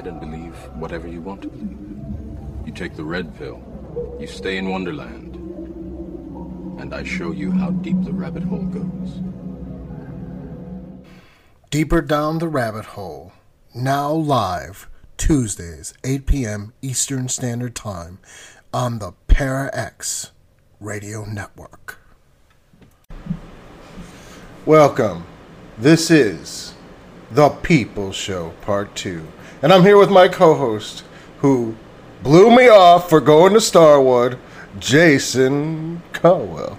wake up in and believe whatever you want to believe. You take the red pill, you stay in Wonderland, and I show you how deep the rabbit hole goes. Deeper Down the Rabbit Hole, now live, Tuesdays, 8 p.m. Eastern Standard Time, on the Para X Radio Network. Welcome. This is The People Show, Part 2. And I'm here with my co host, who blew me off for going to Starwood, Jason Caldwell.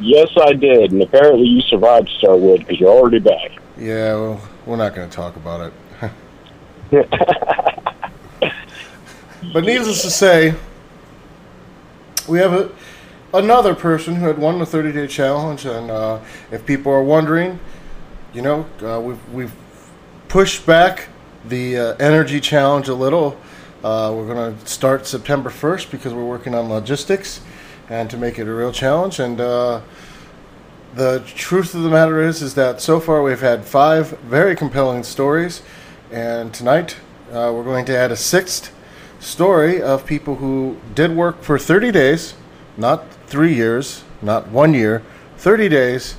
Yes, I did, and apparently you survived Starwood because you're already back. Yeah, well, we're not going to talk about it. but needless to say, we have a, another person who had won the 30 day challenge, and uh, if people are wondering, you know, uh, we've, we've pushed back the uh, energy challenge a little. Uh, we're going to start September 1st because we're working on logistics and to make it a real challenge. And uh, the truth of the matter is, is that so far we've had five very compelling stories, and tonight uh, we're going to add a sixth story of people who did work for 30 days, not three years, not one year, 30 days,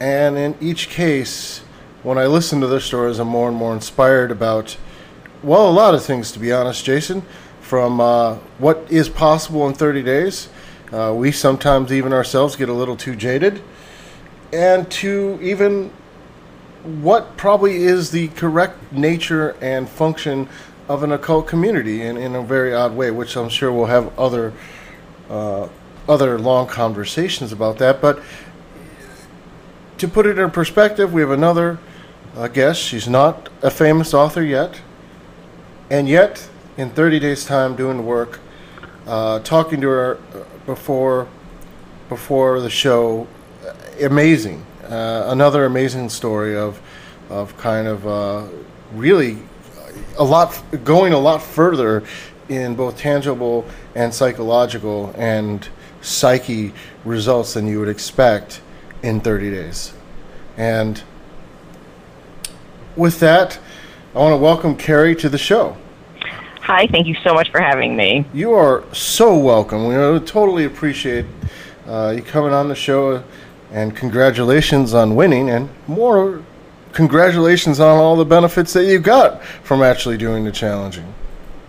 and in each case, when I listen to their stories, I'm more and more inspired about, well, a lot of things, to be honest, Jason, from uh, what is possible in 30 days. Uh, we sometimes even ourselves get a little too jaded, and to even what probably is the correct nature and function of an occult community in, in a very odd way, which I'm sure we'll have other uh, other long conversations about that. But to put it in perspective, we have another uh, guess She's not a famous author yet, and yet in 30 days' time, doing the work, uh, talking to her uh, before before the show, uh, amazing. Uh, another amazing story of of kind of uh, really a lot going a lot further in both tangible and psychological and psyche results than you would expect in 30 days. And with that, I want to welcome Carrie to the show. Hi, thank you so much for having me. You are so welcome. We totally appreciate uh, you coming on the show, and congratulations on winning, and more congratulations on all the benefits that you got from actually doing the challenging.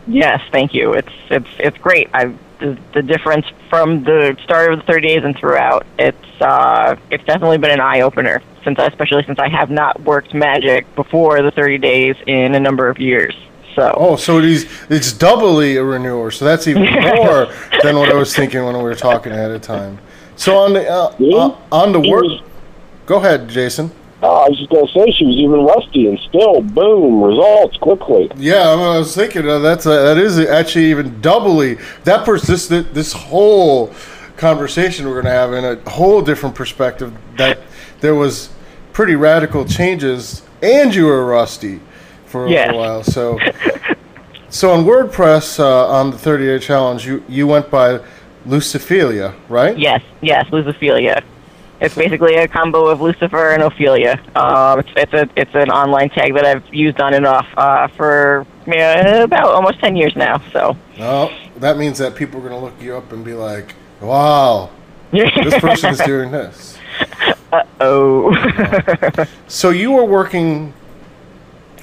Yes, thank you. It's it's it's great. I the, the difference from the start of the 30 days and throughout. It's uh, it's definitely been an eye opener since, I, especially since I have not worked magic before the 30 days in a number of years. So oh, so it is it's doubly a renewal. So that's even more than what I was thinking when we were talking ahead of time. So on the uh, uh, on the work, go ahead, Jason. Oh, I was just going to say she was even rusty, and still, boom, results quickly. Yeah, I was thinking uh, that's uh, that is actually even doubly that persist this, this whole conversation we're going to have in a whole different perspective. That there was pretty radical changes, and you were rusty for a little while. So, so on WordPress uh, on the 30 day challenge, you you went by Luciphilia, right? yes, yes, Luciphilia. It's basically a combo of Lucifer and Ophelia. Um, it's it's a it's an online tag that I've used on and off uh, for uh, about almost 10 years now. So. No, that means that people are going to look you up and be like, "Wow, this person is doing this." Oh. So you were working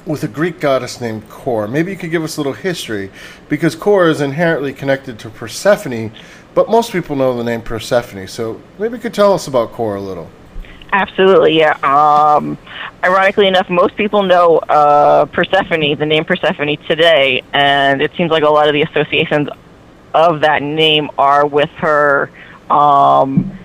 with a Greek goddess named Kora. Maybe you could give us a little history, because Kora is inherently connected to Persephone, but most people know the name Persephone. So maybe you could tell us about Kora a little. Absolutely, yeah. Um, ironically enough, most people know uh, Persephone, the name Persephone today, and it seems like a lot of the associations of that name are with her um,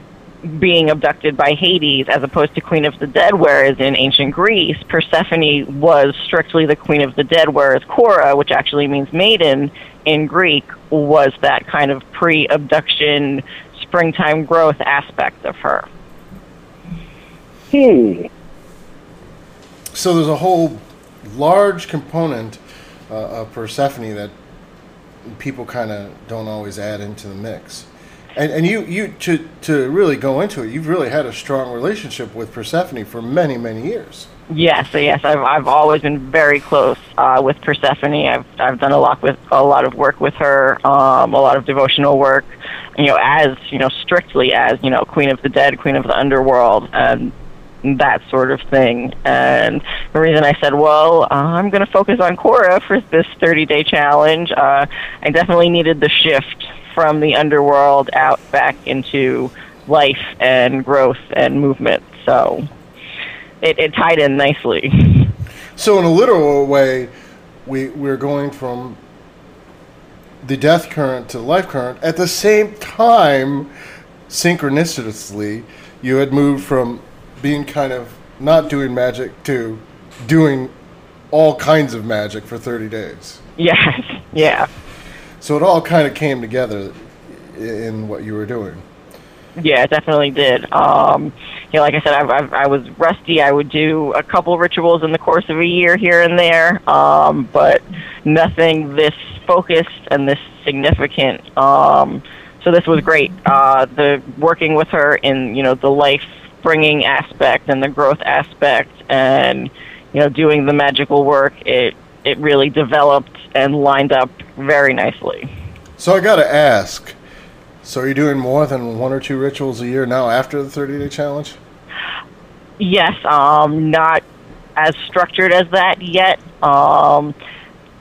being abducted by Hades as opposed to Queen of the Dead, whereas in ancient Greece, Persephone was strictly the Queen of the Dead, whereas Kora, which actually means maiden in Greek, was that kind of pre abduction, springtime growth aspect of her. Hmm. So there's a whole large component uh, of Persephone that people kind of don't always add into the mix. And, and you, you to, to really go into it, you've really had a strong relationship with Persephone for many, many years. Yes, yes, I've I've always been very close uh, with Persephone. I've I've done a lot with a lot of work with her, um, a lot of devotional work, you know, as you know, strictly as you know, Queen of the Dead, Queen of the Underworld, and that sort of thing. And the reason I said, well, uh, I'm going to focus on Cora for this 30 day challenge, uh, I definitely needed the shift from the underworld out back into life and growth and movement. So it, it tied in nicely. So, in a literal way, we, we're going from the death current to the life current. At the same time, synchronicitously, you had moved from being kind of not doing magic to doing all kinds of magic for 30 days. Yes, yeah. So it all kind of came together in what you were doing. Yeah, it definitely did. Um, you know, like I said, I, I, I was rusty. I would do a couple rituals in the course of a year here and there, um, but nothing this focused and this significant. Um, so this was great. Uh, the working with her in you know the life bringing aspect and the growth aspect, and you know doing the magical work. It it really developed and lined up very nicely. So I got to ask. So are you doing more than one or two rituals a year now after the 30 day challenge? Yes, um, not as structured as that yet. Um,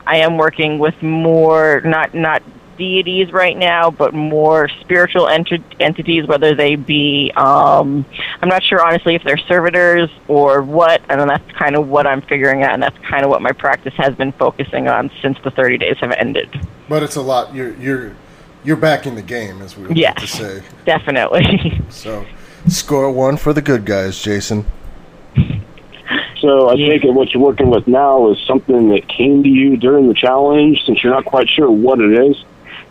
I am working with more not not deities right now, but more spiritual ent- entities, whether they be, um, I'm not sure honestly if they're servitors or what, and then that's kind of what I'm figuring out, and that's kind of what my practice has been focusing on since the 30 days have ended. But it's a lot. You're you're you're back in the game, as we would yes, like to say. Definitely. so, score one for the good guys, Jason. So I take it what you're working with now is something that came to you during the challenge, since you're not quite sure what it is.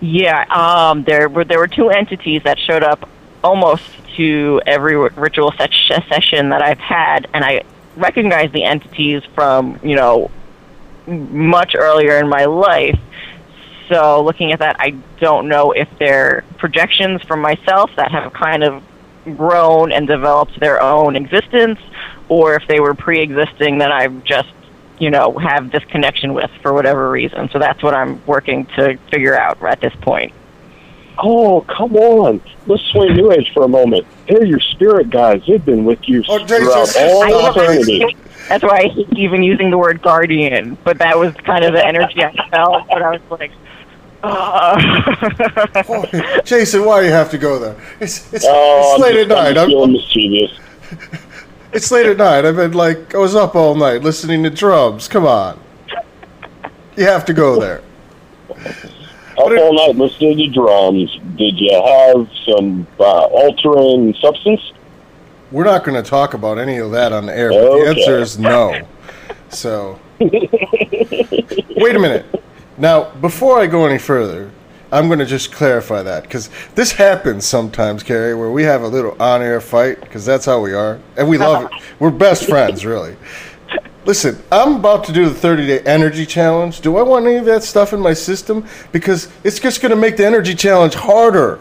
Yeah, um, there were there were two entities that showed up almost to every ritual session that I've had, and I recognize the entities from you know much earlier in my life. So looking at that, I don't know if they're projections from myself that have kind of grown and developed their own existence, or if they were pre-existing that I've just you know, have this connection with for whatever reason. So that's what I'm working to figure out at this point. Oh, come on. Let's swing New Age for a moment. They're your spirit guys. They've been with you Oh, throughout all I- eternity. That's why I hate even using the word guardian, but that was kind of the energy I felt. But I was like. Oh, Jason, why do you have to go there? It's it's, Oh, it's late I'm at just, I'm night. just feeling I'm, mischievous. It's late at night. I've been like I was up all night listening to drums. Come on, you have to go there. Up all night listening to drums. Did you have some uh, altering substance? We're not going to talk about any of that on the air. But the answer is no. So wait a minute. Now, before I go any further, I'm going to just clarify that because this happens sometimes, Carrie, where we have a little on-air fight because that's how we are, and we love it. We're best friends, really. Listen, I'm about to do the 30-day energy challenge. Do I want any of that stuff in my system? Because it's just going to make the energy challenge harder.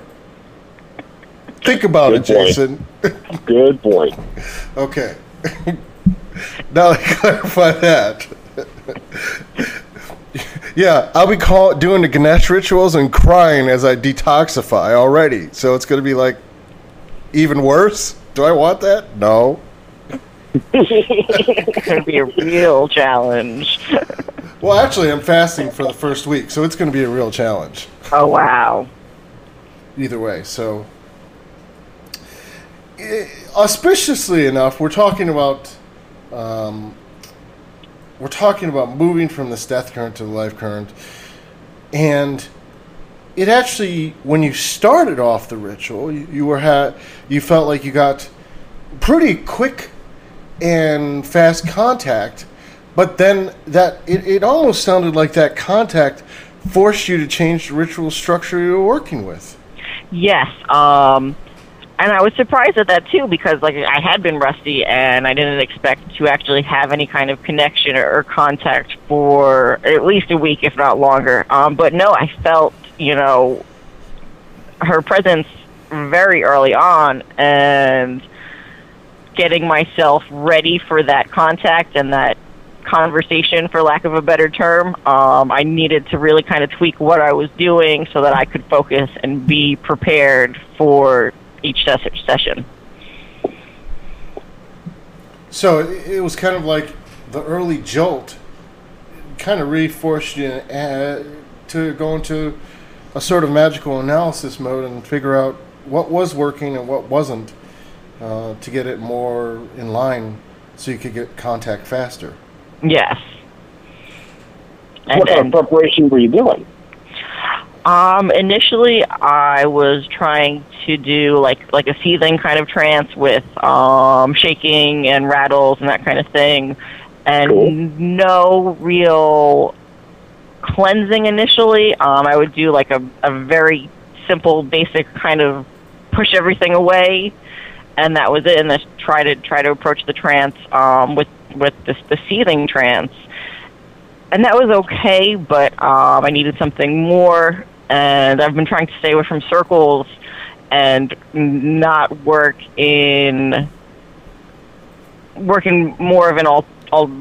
Think about Good it, point. Jason. Good point. Okay. now that I clarify that. yeah, I'll be call, doing the Ganesh rituals and crying as I detoxify already. So it's going to be like even worse. Do I want that? No. it's going to be a real challenge. Well, actually, I'm fasting for the first week, so it's going to be a real challenge. oh, wow. either way. So, eh, auspiciously enough, we're talking about um, we're talking about moving from this death current to the life current, and it actually, when you started off the ritual, you, you were ha- you felt like you got pretty quick and fast contact, but then that it, it almost sounded like that contact forced you to change the ritual structure you were working with. Yes, um, and I was surprised at that too because like I had been rusty and I didn't expect to actually have any kind of connection or, or contact for at least a week, if not longer. Um, but no, I felt you know her presence very early on and getting myself ready for that contact and that conversation, for lack of a better term. Um, I needed to really kind of tweak what I was doing so that I could focus and be prepared for each session. So it it was kind of like the early jolt, kind of reinforced you uh, to go into a sort of magical analysis mode and figure out what was working and what wasn't uh, to get it more in line so you could get contact faster. Yes. what kind of preparation were you doing? Um, initially, I was trying to do like like a seething kind of trance with um, shaking and rattles and that kind of thing, and Cool. no real cleansing initially. Um, I would do like a, a very simple, basic kind of push everything away, and that was it. And then try to try to approach the trance um, with with this the seething trance and that was okay, but um, I needed something more. And I've been trying to stay away from circles and not work in working more of an all. all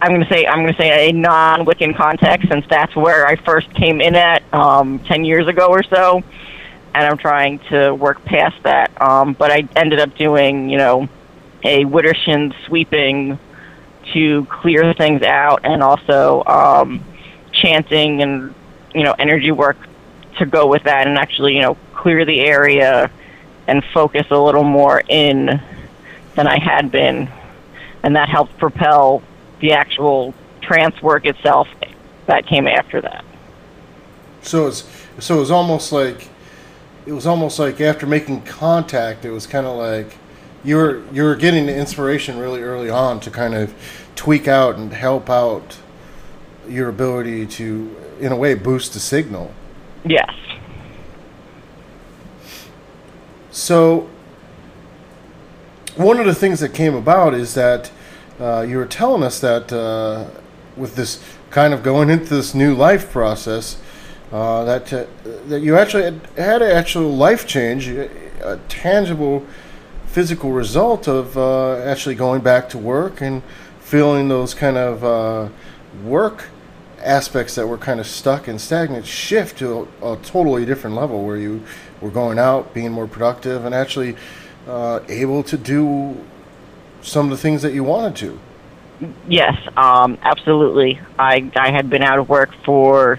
I'm going to say I'm going to say a non-Wiccan context, since that's where I first came in at um, ten years ago or so, and I'm trying to work past that. Um, but I ended up doing, you know, a widdershins sweeping to clear things out and also um, chanting and you know energy work to go with that and actually you know clear the area and focus a little more in than I had been and that helped propel the actual trance work itself that came after that. So it's so it was almost like it was almost like after making contact, it was kind of like you were you were getting the inspiration really early on to kind of tweak out and help out your ability to, in a way, boost the signal. Yes. So one of the things that came about is that uh, you were telling us that uh, with this kind of going into this new life process, uh, that uh, that you actually had, had an actual life change, a tangible physical result of uh, actually going back to work and feeling those kind of uh, work aspects that were kind of stuck and stagnant shift to a, a totally different level where you were going out, being more productive, and actually uh, able to do some of the things that you wanted to. Yes, um, absolutely. I I had been out of work for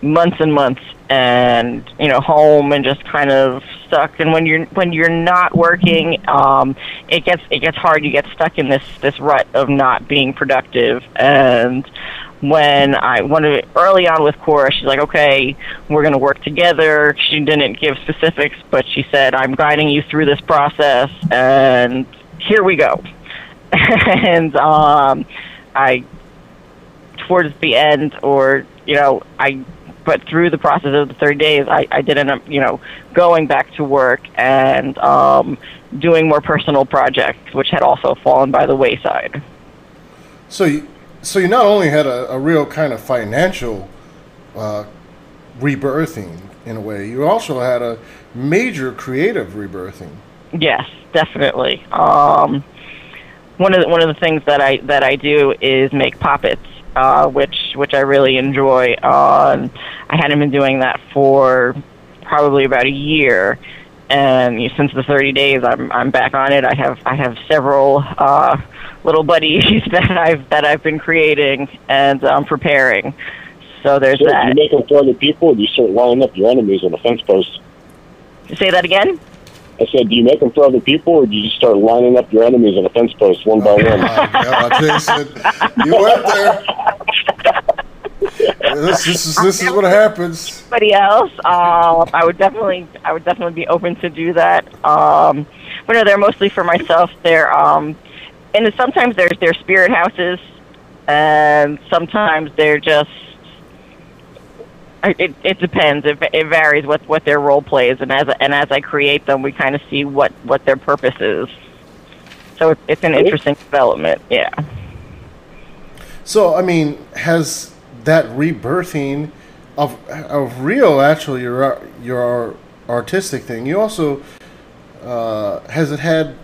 months and months, and you know, home and just kind of stuck. And when you're when you're not working, um, it gets it gets hard. You get stuck in this this rut of not being productive. And when I of early on with Cora, she's like, "Okay, we're going to work together." She didn't give specifics, but she said, "I'm guiding you through this process, and here we go." and um, I, towards the end, or you know, I, but through the process of the 30 days, I, I did end up, you know, going back to work and um, doing more personal projects, which had also fallen by the wayside. So you, so you not only had a, a real kind of financial uh, rebirthing in a way, you also had a major creative rebirthing. Yes, definitely. Um, one of the, one of the things that I that I do is make puppets, uh, which which I really enjoy. Um, I hadn't been doing that for probably about a year, and since the 30 days, I'm I'm back on it. I have I have several uh, little buddies that I've that I've been creating and um, preparing. So there's So do you make them for other people, or do you start lining up your enemies on the fence post? Say that again. I said, do you make them for other people, or do you just start lining up your enemies on the fence post one by Oh one? my God, Jason, you went there. This, this is this is what happens. anybody else, um, I would definitely, I would definitely be open to do that. Um, but no, they're mostly for myself. They're, um, and sometimes there's their spirit houses, and sometimes they're just. It, it depends. It, it varies what, what their role plays, and as and as I create them, we kind of see what, what their purpose is. So it's, it's an interesting development. Yeah. So I mean, has that rebirthing of of real actually your your artistic thing, you also uh, has it had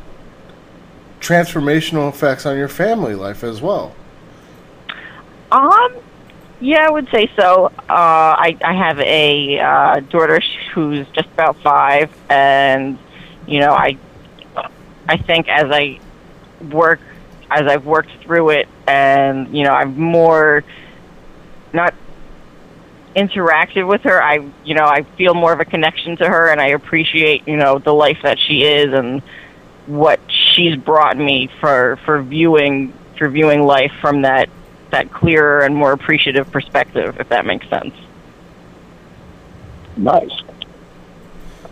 transformational effects on your family life as well? Um, yeah, I would say so. Uh, I I have a uh, daughter who's just about five, and you know, I I think as I work as I've worked through it, and you know, I'm more not interactive with her. I you know, I feel more of a connection to her, and I appreciate you know the life that she is and what she's brought me for for viewing for viewing life from that that clearer and more appreciative perspective, if that makes sense. Nice.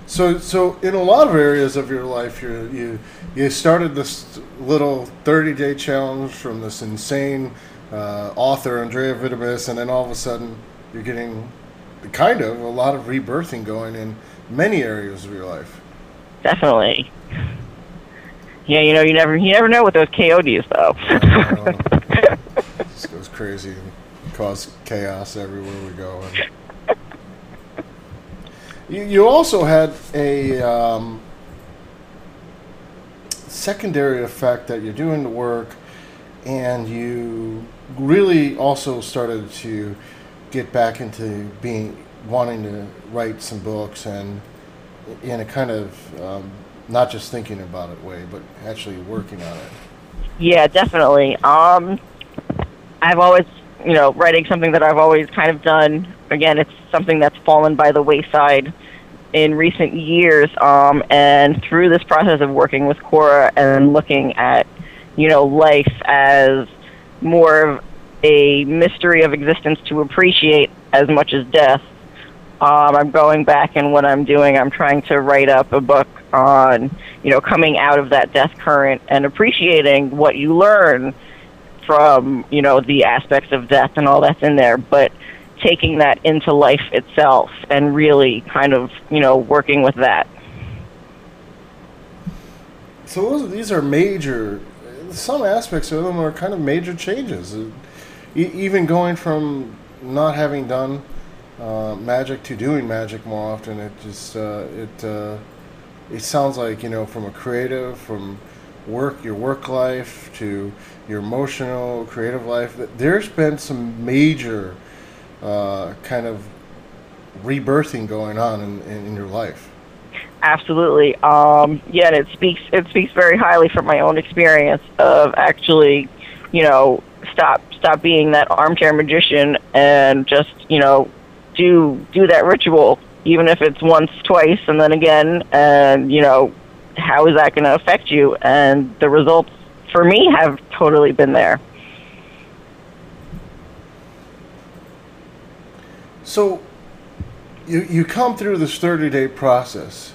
So, so in a lot of areas of your life, you you you started this little thirty day challenge from this insane uh, author Andrieh Vitimus, and then all of a sudden you're getting kind of a lot of rebirthing going in many areas of your life. Definitely. Yeah, you know, you never you never know with those KODs though. Uh, this goes crazy and cause chaos everywhere we go. And you, you also had a um, secondary effect that you're doing the work, and you really also started to get back into being wanting to write some books and in a kind of um, not just thinking about it way, but actually working on it. Yeah, definitely. Um, I've always, you know, writing something that I've always kind of done. Again, it's something that's fallen by the wayside in recent years. Um, and through this process of working with Cora and looking at, you know, life as more of a mystery of existence to appreciate as much as death. Um, I'm going back and what I'm doing, I'm trying to write up a book on, you know, coming out of that death current and appreciating what you learn from, you know, the aspects of death and all that's in there, but taking that into life itself and really kind of, you know, working with that. So those, these are major. Some aspects of them are kind of major changes. Even going from not having done uh, magic to doing magic more often, it just uh, it uh, it sounds like you know from a creative, from work, your work life to your emotional, creative life. There's been some major uh, kind of rebirthing going on in, in, in your life. Absolutely. Um, yeah, and it speaks it speaks very highly from my own experience of actually, you know, stop stop being that armchair magician and just, you know, do do that ritual even if it's once, twice and then again and, you know, how is that going to affect you? And the results for me have totally been there. So you you come through this 30 day process.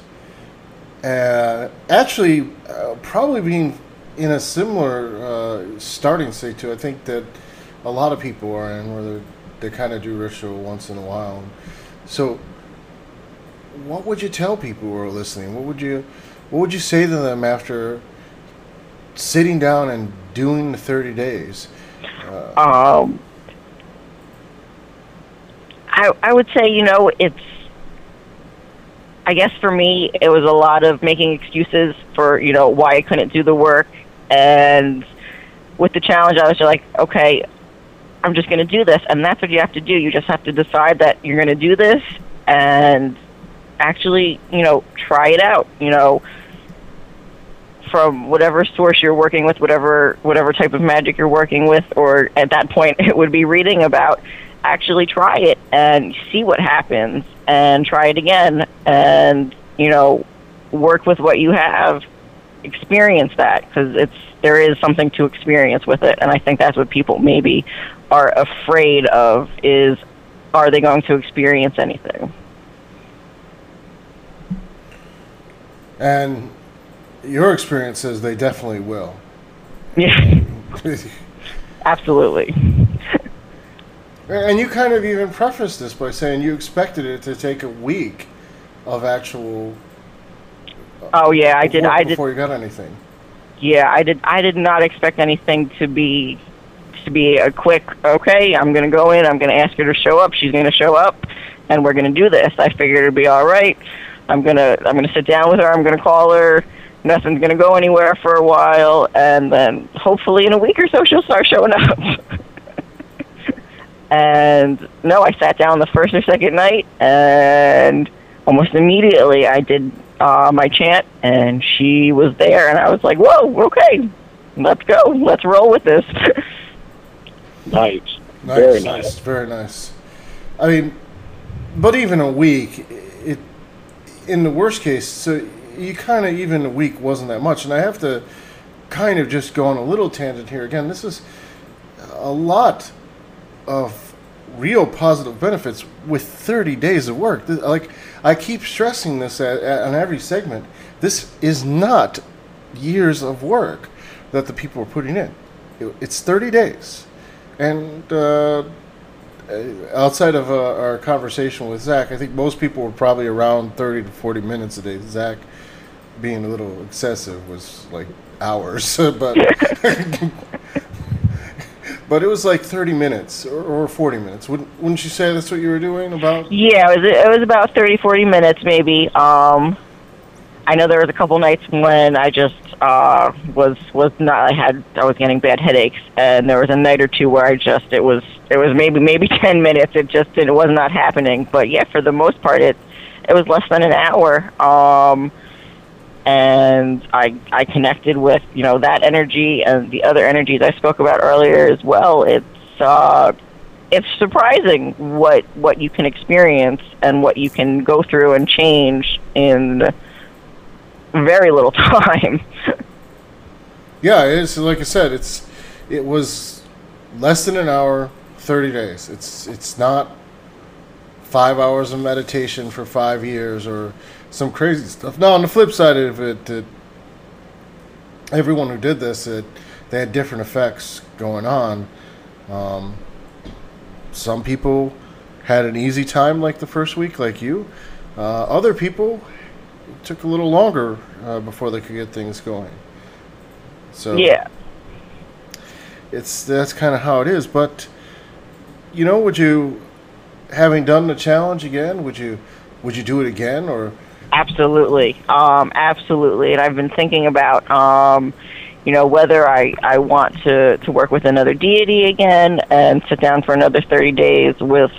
Uh, actually, uh, probably being in a similar uh, starting state to I think that a lot of people are in, where they kind of do ritual once in a while. So, what would you tell people who are listening? What would you what would you say to them after sitting down and doing the 30 days? Um, I I would say you know it's. I guess for me, it was a lot of making excuses for you know why I couldn't do the work, and with the challenge, I was just like, okay, I'm just going to do this, and that's what you have to do. You just have to decide that you're going to do this, and actually, you know, try it out. You know, from whatever source you're working with, whatever whatever type of magic you're working with, or at that point, it would be reading about. Actually, try it and see what happens, and try it again, and you know, work with what you have. Experience that because it's there is something to experience with it, and I think that's what people maybe are afraid of is are they going to experience anything? And your experience says they definitely will. Yeah, absolutely. And you kind of even prefaced this by saying you expected it to take a week of actual. Uh, oh yeah, I did. I did. before you got anything. Yeah, I did. I did not expect anything to be to be a quick. Okay, I'm going to go in. I'm going to ask her to show up. She's going to show up, and we're going to do this. I figured it'd be all right. I'm gonna I'm gonna sit down with her. I'm gonna call her. Nothing's gonna go anywhere for a while, and then hopefully in a week or so she'll start showing up. and no, I sat down the first or second night, and almost immediately I did uh, my chant, and she was there, and I was like, "Whoa, okay, let's go, let's roll with this." Nice. Nice, Very nice, nice. very nice. I mean, but even a week, it in the worst case, so you kind of even a week wasn't that much, and I have to kind of just go on a little tangent here again. This is a lot of real positive benefits with 30 days of work. Like I keep stressing this at, at, on every segment. This is not years of work that the people are putting in. It- It's 30 days, and uh, outside of uh, our conversation with Zach, I think most people were probably around 30 to 40 minutes a day. Zach, being a little excessive, was like hours, but but it was like 30 minutes or, or 40 minutes. Wouldn't, wouldn't you say that's what you were doing about? Yeah, it was it was about thirty, forty minutes maybe. Um, I know there was a couple nights when I just uh, was was not. I had I was getting bad headaches, and there was a night or two where I just it was it was maybe maybe ten minutes. It just it was not happening. But yeah, for the most part, it it was less than an hour. Um, and I I connected with you know that energy and the other energies I spoke about earlier as well. It's uh, it's surprising what what you can experience and what you can go through and change in very little time. Yeah, it's like I said, it's it was less than an hour, 30 days. It's it's not five hours of meditation for five years or some crazy stuff. Now, on the flip side of it, it everyone who did this, it, they had different effects going on. Um, some people had an easy time, like the first week, like you. Uh, other people took a little longer uh, before they could get things going. So yeah. it's that's kind of how it is. But you know, would you, having done the challenge again, would you, would you do it again or? Absolutely, um, absolutely. And I've been thinking about, um, you know, whether I, I want to, to work with another deity again and sit down for another thirty days with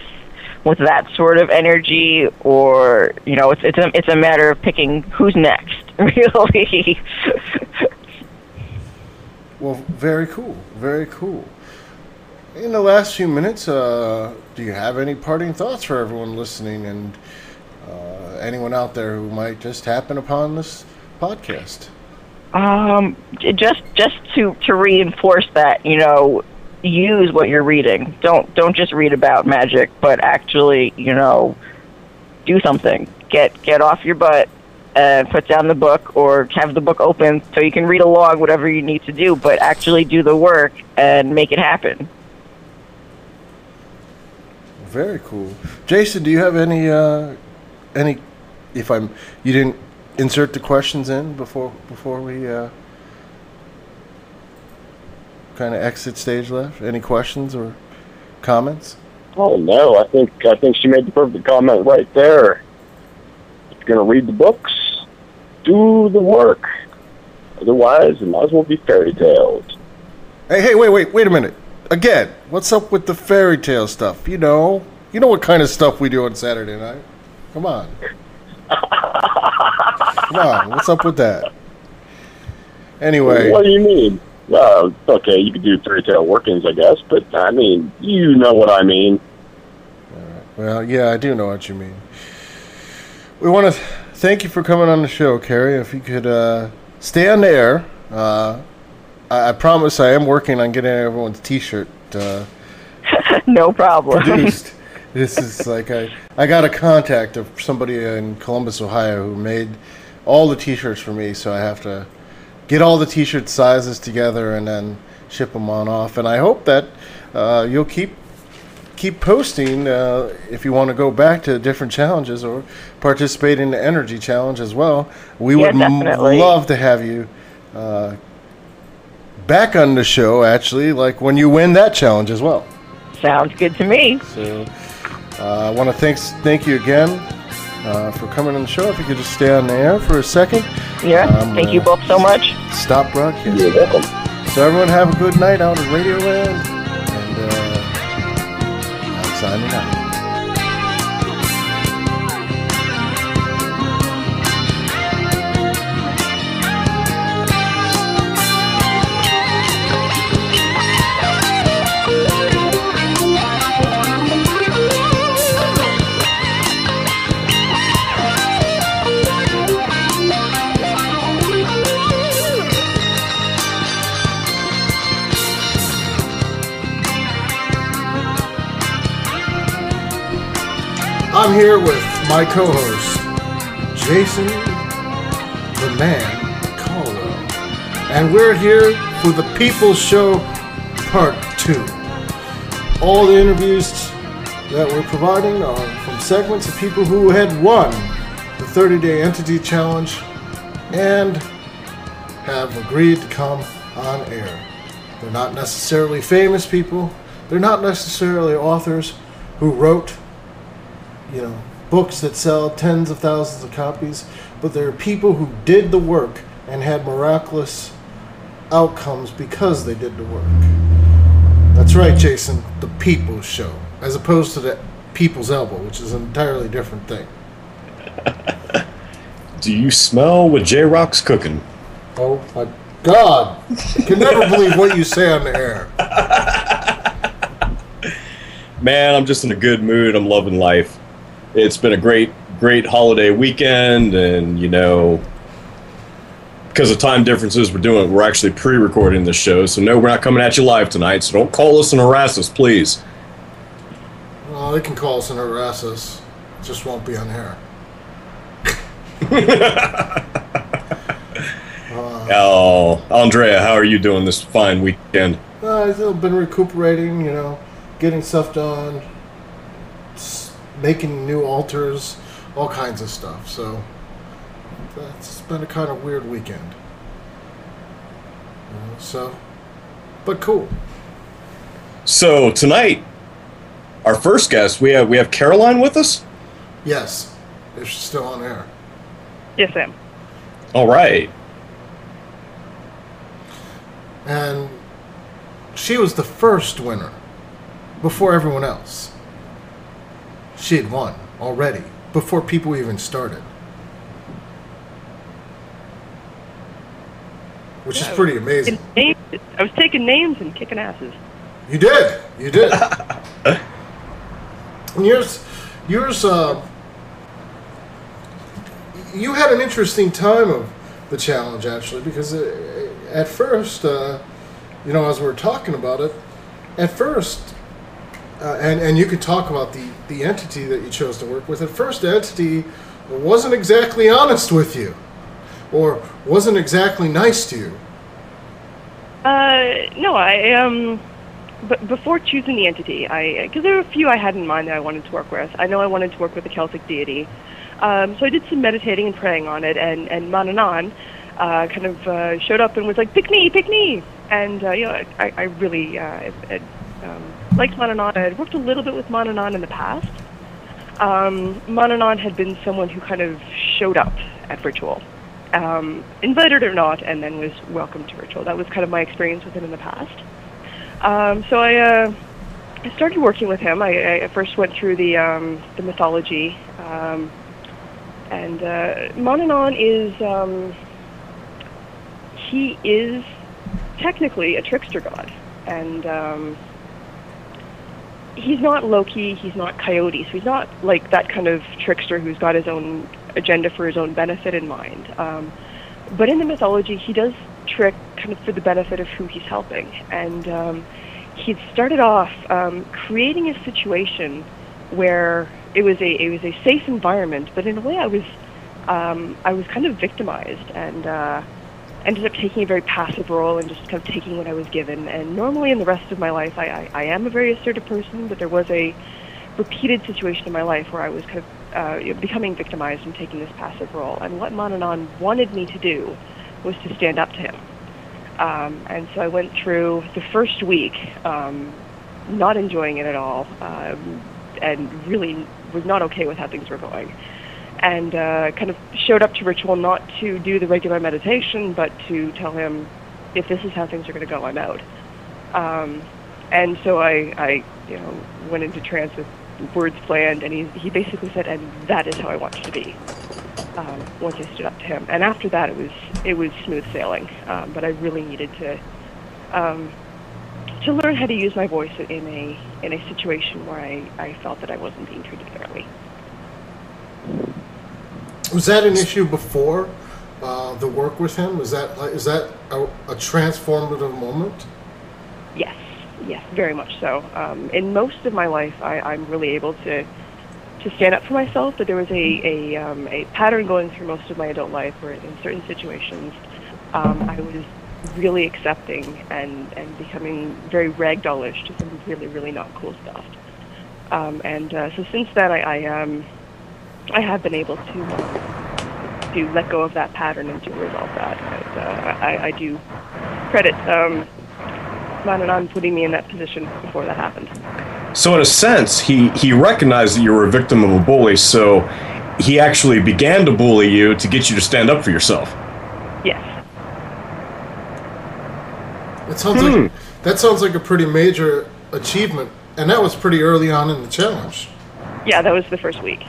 with that sort of energy, or you know, it's it's a it's a matter of picking who's next, really. Well, very cool, very cool. In the last few minutes, uh, do you have any parting thoughts for everyone listening and uh, anyone out there who might just happen upon this podcast? Um, just just to to reinforce that, you know, use what you're reading. Don't don't just read about magic, but actually, you know, do something. Get get off your butt and put down the book, or have the book open so you can read along whatever you need to do. But actually, do the work and make it happen. Very cool, Jason. Do you have any uh, any? If I'm, you didn't insert the questions in before before we uh, kind of exit stage left. Any questions or comments? Oh no, I think I think she made the perfect comment right there. If you're gonna read the books, do the work. Otherwise, it might as well be fairy tales. Hey, hey, wait, wait, wait a minute. Again, what's up with the fairy tale stuff? You know, you know what kind of stuff we do on Saturday night. Come on, come on. What's up with that? Anyway, What do you mean? Uh, okay, you could do fairy tale workings, I guess, but I mean, you know what I mean. well, yeah, I do know what you mean. We want to thank you for coming on the show, Carrie. If you could uh, stay on the air, uh, I, I promise I am working on getting everyone's T-shirt uh, no problem. produced. this is like I I got a contact of somebody in Columbus, Ohio, who made all the T-shirts for me. So I have to get all the T-shirt sizes together and then ship them on off. And I hope that uh, you'll keep keep posting uh, if you want to go back to different challenges or participate in the energy challenge as well. We Yeah, would m- love to have you. Uh, Back on the show, actually, like when you win that challenge as well. Sounds good to me. So uh, I want to thanks thank you again, uh, for coming on the show. If you could just stay on the air for a second. Yeah. Um, Thank you both so much. Stop broadcasting. You're welcome. So everyone have a good night out in Radioland. And uh, I'm signing out. Here with my co-host, Jason, the man, Caldwell, and we're here for the People's Show Part Two. All the interviews that we're providing are from segments of people who had won the 30-day entity challenge and have agreed to come on air. They're not necessarily famous people. They're not necessarily authors who wrote you know, books that sell tens of thousands of copies, but there are people who did the work and had miraculous outcomes because they did the work. That's right, Jason, the People's Show, as opposed to the People's Elbow, which is an entirely different thing. Do you smell what J Rock's cooking? Oh my God! I can never believe what you say on the air. Man, I'm just in a good mood. I'm loving life. It's been a great, great holiday weekend, and you know, because of time differences, we're doing we're actually pre-recording this show. So no, we're not coming at you live tonight. So don't call us and harass us, please. Well, they can call us and harass us. It just won't be on air. Oh, Andrieh, how are you doing this fine weekend? Uh, I've been recuperating, you know, getting stuff done, making new altars, all kinds of stuff. So that's been a kind of weird weekend. You so, but cool. So tonight, our first guest, we have we have Caroline with us. Yes, if she's still on air. Yes, ma'am. All right. And she was the first winner before everyone else. She had won already before people even started. Which is pretty amazing. Names, I was taking names and kicking asses. You did. You did. and yours, yours. Uh, you had an interesting time of the challenge actually, because uh, at first, uh, you know, as we were talking about it, at first, uh, and and you could talk about the the entity that you chose to work with. At first, the entity wasn't exactly honest with you, or wasn't exactly nice to you. Uh, no, I um, but before choosing the entity, I because there were a few I had in mind that I wanted to work with. I know I wanted to work with a Celtic deity, um, so I did some meditating and praying on it. And and Manannan uh, kind of uh, showed up and was like, "Pick me, pick me!" And uh, you know, I, I really uh, um, liked Manannan. I had worked a little bit with Manannan in the past. Um, Manannan had been someone who kind of showed up at ritual um, invited or not, and then was welcomed to ritual. That was kind of my experience with him in the past. Um, so I, uh, I started working with him. I, I first went through the um, the mythology, um, and uh, is um, he is technically a trickster god, and um, he's not Loki. He's not Coyote. So he's not like that kind of trickster who's got his own agenda for his own benefit in mind. Um, but in the mythology, he does trick kind of for the benefit of who he's helping. And um, he'd started off um, creating a situation where it was a it was a safe environment, but in a way, I was um, I was kind of victimized and. Uh, ended up taking a very passive role and just kind of taking what I was given. And normally in the rest of my life, I, I, I am a very assertive person, but there was a repeated situation in my life where I was kind of uh, you know, becoming victimized and taking this passive role. And what Manannan wanted me to do was to stand up to him. Um, and so I went through the first week, um, not enjoying it at all, um, and really was not okay with how things were going. And uh, kind of showed up to ritual not to do the regular meditation, but to tell him if this is how things are going to go, I'm out. Um, and so I, I, you know, went into trance with words planned, and he, he basically said, "And that is how I want you to be." Um, once I stood up to him, and after that, it was it was smooth sailing. Um, but I really needed to um, to learn how to use my voice in a in a situation where I, I felt that I wasn't being treated fairly. Was that an issue before uh, the work with him? Was that is that a, a transformative moment? Yes, yes, very much so. Um, in most of my life, I, I'm really able to to stand up for myself, but there was a a, um, a pattern going through most of my adult life where, in certain situations, um, I was really accepting and and becoming very ragdollish to some really really not cool stuff. Um, and uh, so since then, I, I um I have been able to to let go of that pattern and to resolve that. And, uh, I, I do credit um, Manannan putting me in that position before that happened. So in a sense, he he recognized that you were a victim of a bully, so he actually began to bully you to get you to stand up for yourself. Yes. That sounds like that sounds like a pretty major achievement, and that was pretty early on in the challenge. Yeah, that was the first week.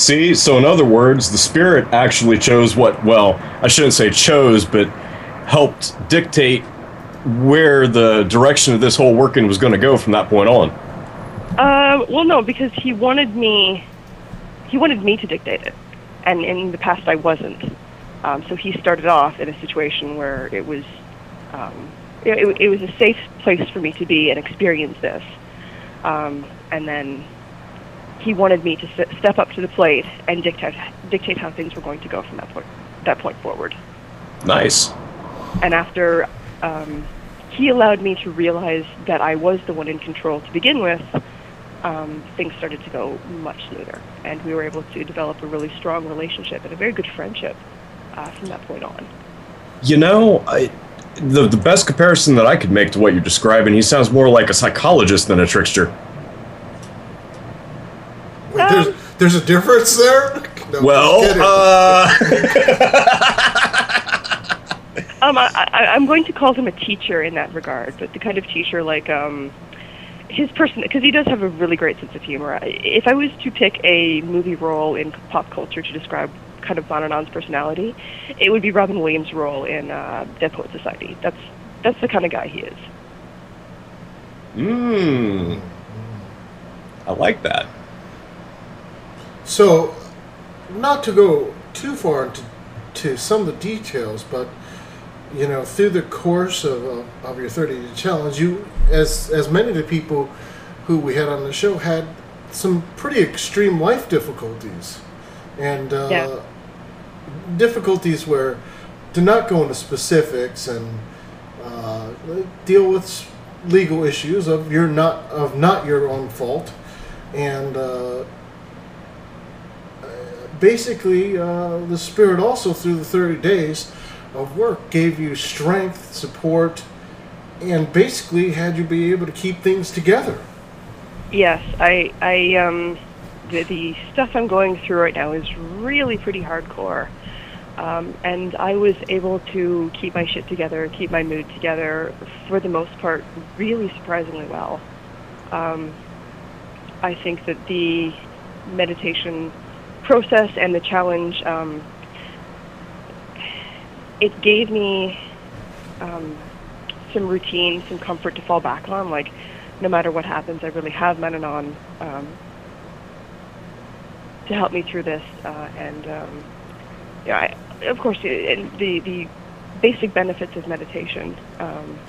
See, so in other words, the spirit actually chose what, well, I shouldn't say chose, but helped dictate where the direction of this whole working was going to go from that point on. Uh, well, no, because he wanted me. He wanted me to dictate it, and in the past I wasn't. Um, so he started off in a situation where it was, um, it, it, was a safe place for me to be and experience this. Um, and then he wanted me to step up to the plate and dictate dictate how things were going to go from that point that point forward. Nice. And after um, he allowed me to realize that I was the one in control to begin with, um, things started to go much smoother, and we were able to develop a really strong relationship and a very good friendship uh, from that point on. You know, I, the the best comparison that I could make to what you're describing, he sounds more like a psychologist than a trickster. Wait, there's there's a difference there. No, Well, uh, Um, I, I, I'm going to call him a teacher in that regard, but the kind of teacher like um, his person, because he does have a really great sense of humor. If I was to pick a movie role in pop culture to describe kind of Manannan's personality, it would be Robin Williams' role in uh, Dead Poet Society. That's that's the kind of guy he is. mmm. I like that. So, not to go too far into to some of the details, but you know, through the course of, of, of your 30 day challenge, you, as as many of the people who we had on the show, had some pretty extreme life difficulties, and uh, Yeah. difficulties where to not go into specifics and uh, deal with legal issues of your not of not your own fault, and. Basically, uh, the Spirit also, through the 30 days of work, gave you strength, support, and basically had you be able to keep things together. Yes, I, I, um, the, the stuff I'm going through right now is really pretty hardcore. Um, and I was able to keep my shit together, keep my mood together, for the most part, really surprisingly well. Um, I think that the meditation process and the challenge, um, it gave me um, some routine, some comfort to fall back on. Like, no matter what happens, I really have Manannan um, to help me through this. Uh, and um, yeah, I, of course, it, the the basic benefits of meditation um,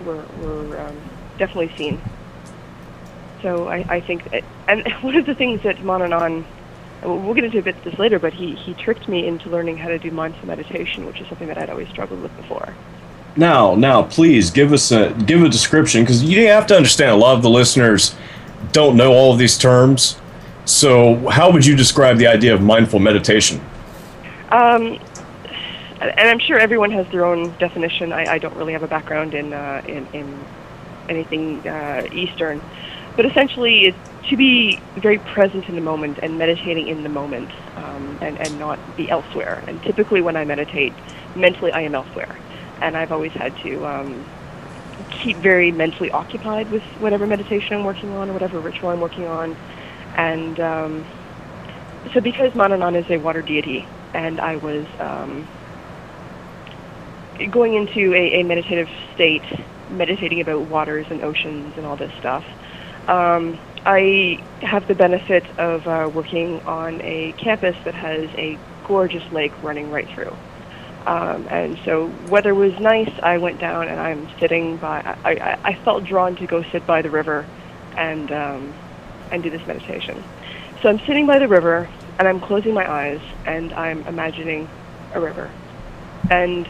were were um, definitely seen. So I, I think, that, and one of the things that Manannan, we'll get into a bit of this later, but he, he tricked me into learning how to do mindful meditation, which is something that I'd always struggled with before. Now, now, please give us a give a description because you have to understand. A lot of the listeners don't know all of these terms. So, how would you describe the idea of mindful meditation? Um, and I'm sure everyone has their own definition. I, I don't really have a background in uh, in, in anything uh, Eastern, but essentially, it, to be very present in the moment and meditating in the moment um, and, and not be elsewhere. And typically, when I meditate, mentally I am elsewhere. And I've always had to um, keep very mentally occupied with whatever meditation I'm working on or whatever ritual I'm working on. And um, so, because Manannan is a water deity, and I was um, going into a, a meditative state, meditating about waters and oceans and all this stuff. I have the benefit of uh, working on a campus that has a gorgeous lake running right through. Um, and so weather was nice. I went down and I'm sitting by. I, I, I felt drawn to go sit by the river, and um, and do this meditation. So I'm sitting by the river and I'm closing my eyes and I'm imagining a river, and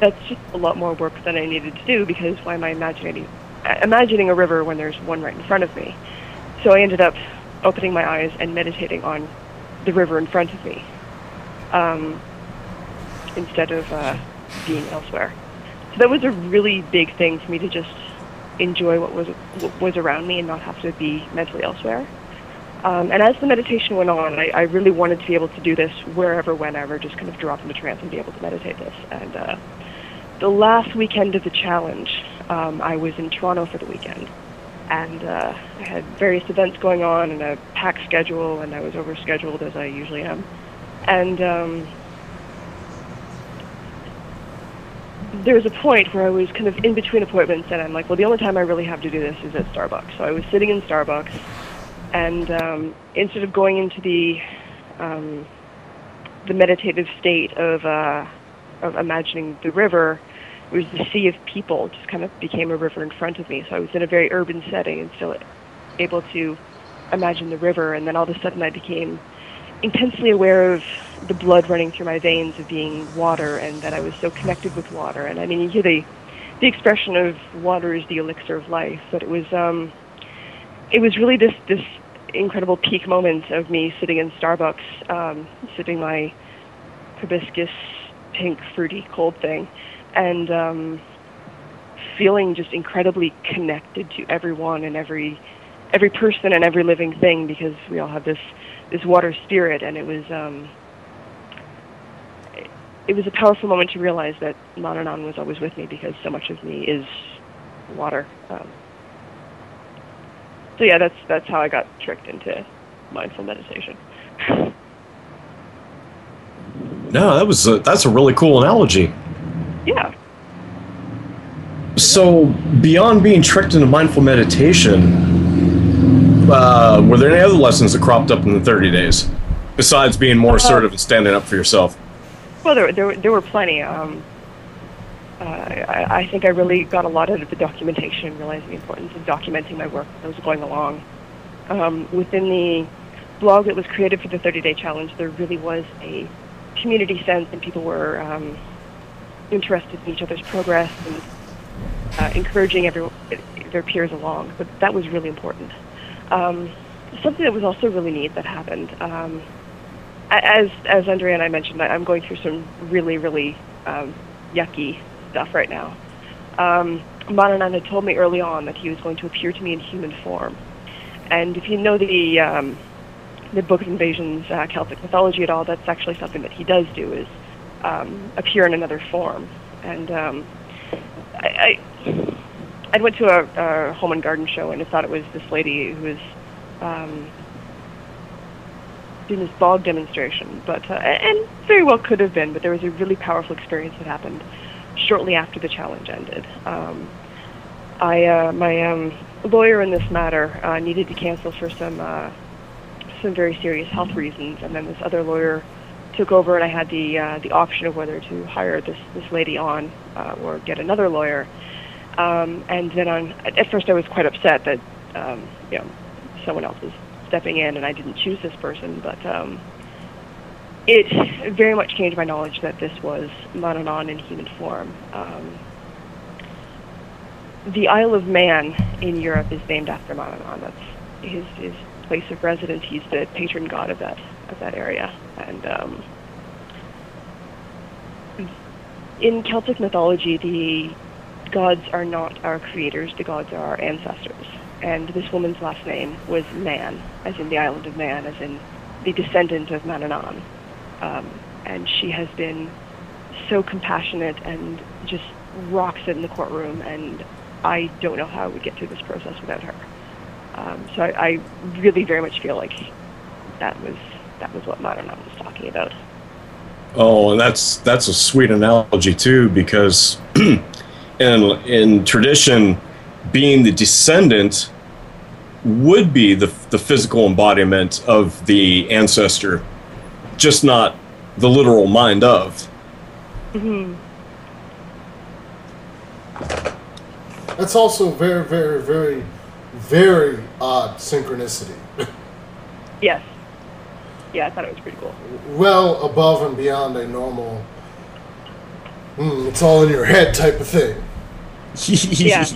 that's just a lot more work than I needed to do because why am I imagining imagining a river when there's one right in front of me? So I ended up opening my eyes and meditating on the river in front of me um, instead of uh, being elsewhere. So that was a really big thing for me to just enjoy what was what was around me and not have to be mentally elsewhere. Um, and as the meditation went on, I, I really wanted to be able to do this wherever, whenever, just kind of drop into trance and be able to meditate this. And uh, the last weekend of the challenge, um, I was in Toronto for the weekend. And uh, I had various events going on and a packed schedule, and I was overscheduled as I usually am. And um, there was a point where I was kind of in between appointments, and I'm like, well, the only time I really have to do this is at Starbucks. So I was sitting in Starbucks, and um, instead of going into the um, the meditative state of uh, of imagining the river, it was the sea of people just kind of became a river in front of me. So I was in a very urban setting and still able to imagine the river. And then all of a sudden I became intensely aware of the blood running through my veins of being water and that I was so connected with water. And I mean, you hear the, the expression of water is the elixir of life, but it was, um, it was really this, this incredible peak moment of me sitting in Starbucks, um, sipping my hibiscus pink fruity cold thing and um, feeling just incredibly connected to everyone and every every person and every living thing because we all have this this water spirit and it was um, it, it was a powerful moment to realize that Manannan was always with me because so much of me is water. Um, so yeah, that's that's how I got tricked into mindful meditation. No, that was a, that's a really cool analogy. Yeah. So, beyond being tricked into mindful meditation, uh, were there any other lessons that cropped up in the 30 days besides being more assertive and standing up for yourself? Well, there, there, there were plenty. Um, uh, I, I think I really got a lot out of the documentation, and realizing the importance of documenting my work as I was going along. Um, within the blog that was created for the 30 day challenge, there really was a community sense, and people were um, interested in each other's progress and uh, encouraging everyone, their peers along. But that was really important. Um, something that was also really neat that happened. Um, as as Andrieh and I mentioned, I'm going through some really really um, yucky stuff right now. Um, Manannan had told me early on that he was going to appear to me in human form, and if you know the um, the Book of Invasions, uh, Celtic mythology at all, that's actually something that he does do is um, appear in another form. And um, I, I, I went to a, a home and garden show and I thought it was this lady who was um, doing this bog demonstration, but uh, and very well could have been, but there was a really powerful experience that happened shortly after the challenge ended. Um, I uh, my um, lawyer in this matter uh, needed to cancel for some uh, some very serious health reasons, and then this other lawyer took over, and I had the uh, the option of whether to hire this this lady on uh, or get another lawyer. Um, and then on at first I was quite upset that um, you know someone else was stepping in, and I didn't choose this person, but. Um, it very much changed my knowledge that this was Manannan in human form. Um, the Isle of Man in Europe is named after Manannan. That's his, his place of residence. He's the patron god of that of that area. And um, in Celtic mythology, the gods are not our creators; the gods are our ancestors. and this woman's last name was Man, as in the island of Man, as in the descendant of Manannan. Um, and she has been so compassionate and just rocks it in the courtroom, and I don't know how I would get through this process without her. Um, so I, I really very much feel like that was that was what Manannan was talking about. Oh, and that's that's a sweet analogy too, because in in tradition, being the descendant would be the the physical embodiment of the ancestor, just not the literal mind of. Mm-hmm. That's also very, very, very, very odd synchronicity. Yes. Yeah, I thought it was pretty cool. well above and beyond a normal, hmm, it's all in your head type of thing. Yeah.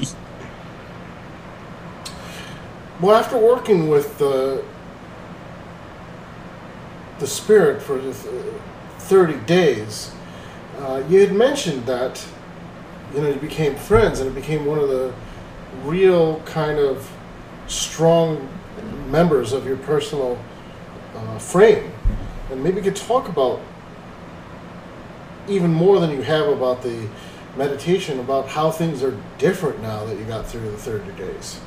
Well, after working with the the spirit for the thirty days, uh, you had mentioned that you know you became friends, and it became one of the real kind of strong members of your personal uh, frame. And maybe you could talk about even more than you have about the meditation, about how things are different now that you got through the thirty days.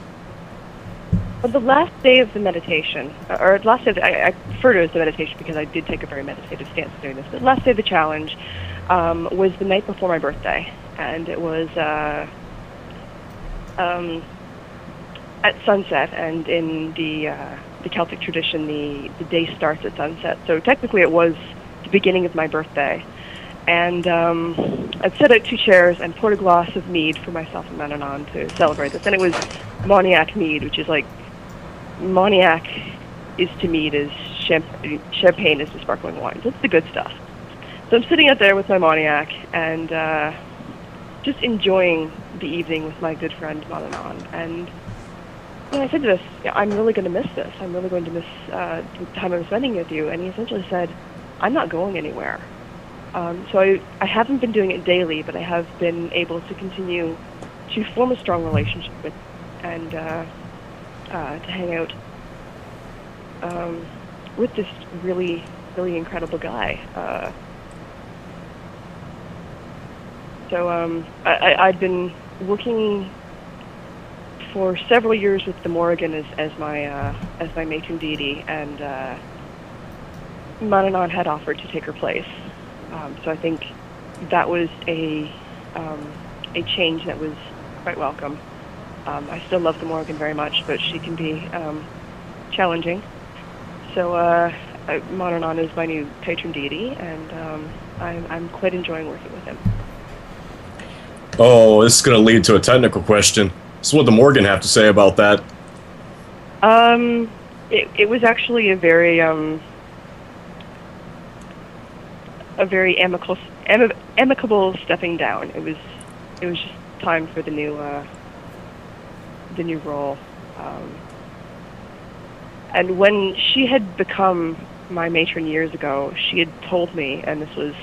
But the last day of the meditation, or the last day, the, I, I refer to it as the meditation because I did take a very meditative stance during this. But the last day of the challenge um, was the night before my birthday, and it was uh, um, at sunset. And in the uh, the Celtic tradition, the the day starts at sunset. So technically, it was the beginning of my birthday. And um, I'd set out two chairs and poured a glass of mead for myself and Manannan to celebrate this. And it was Moniack mead, which is like Moniack is to mead as champ- champagne is to sparkling wine. So it's the good stuff. So I'm sitting out there with my Moniack and uh, just enjoying the evening with my good friend Manannan. And know, I said to this, I'm really going to miss this. I'm really going to miss uh, the time I'm spending with you. And he essentially said, I'm not going anywhere. Um, so I, I haven't been doing it daily, but I have been able to continue to form a strong relationship with and uh, uh, to hang out um, with this really, really incredible guy. Uh, so um, I, I, I'd been working for several years with the Morrigan as, as my uh, as my matron deity, and uh, Manannan had offered to take her place. Um, so I think that was a um, a change that was quite welcome. Um, I still love the Morrigan very much, but she can be um, challenging. So uh, I- is my new patron deity, and um, I'm, I'm quite enjoying working with him. Oh, this is going to lead to a technical question. So, what the Morrigan have to say about that? Um, it, it was actually a very um, a very amicable am, amicable stepping down. It was it was just time for the new uh, the new role. Um, and when she had become my matron years ago, she had told me, and this was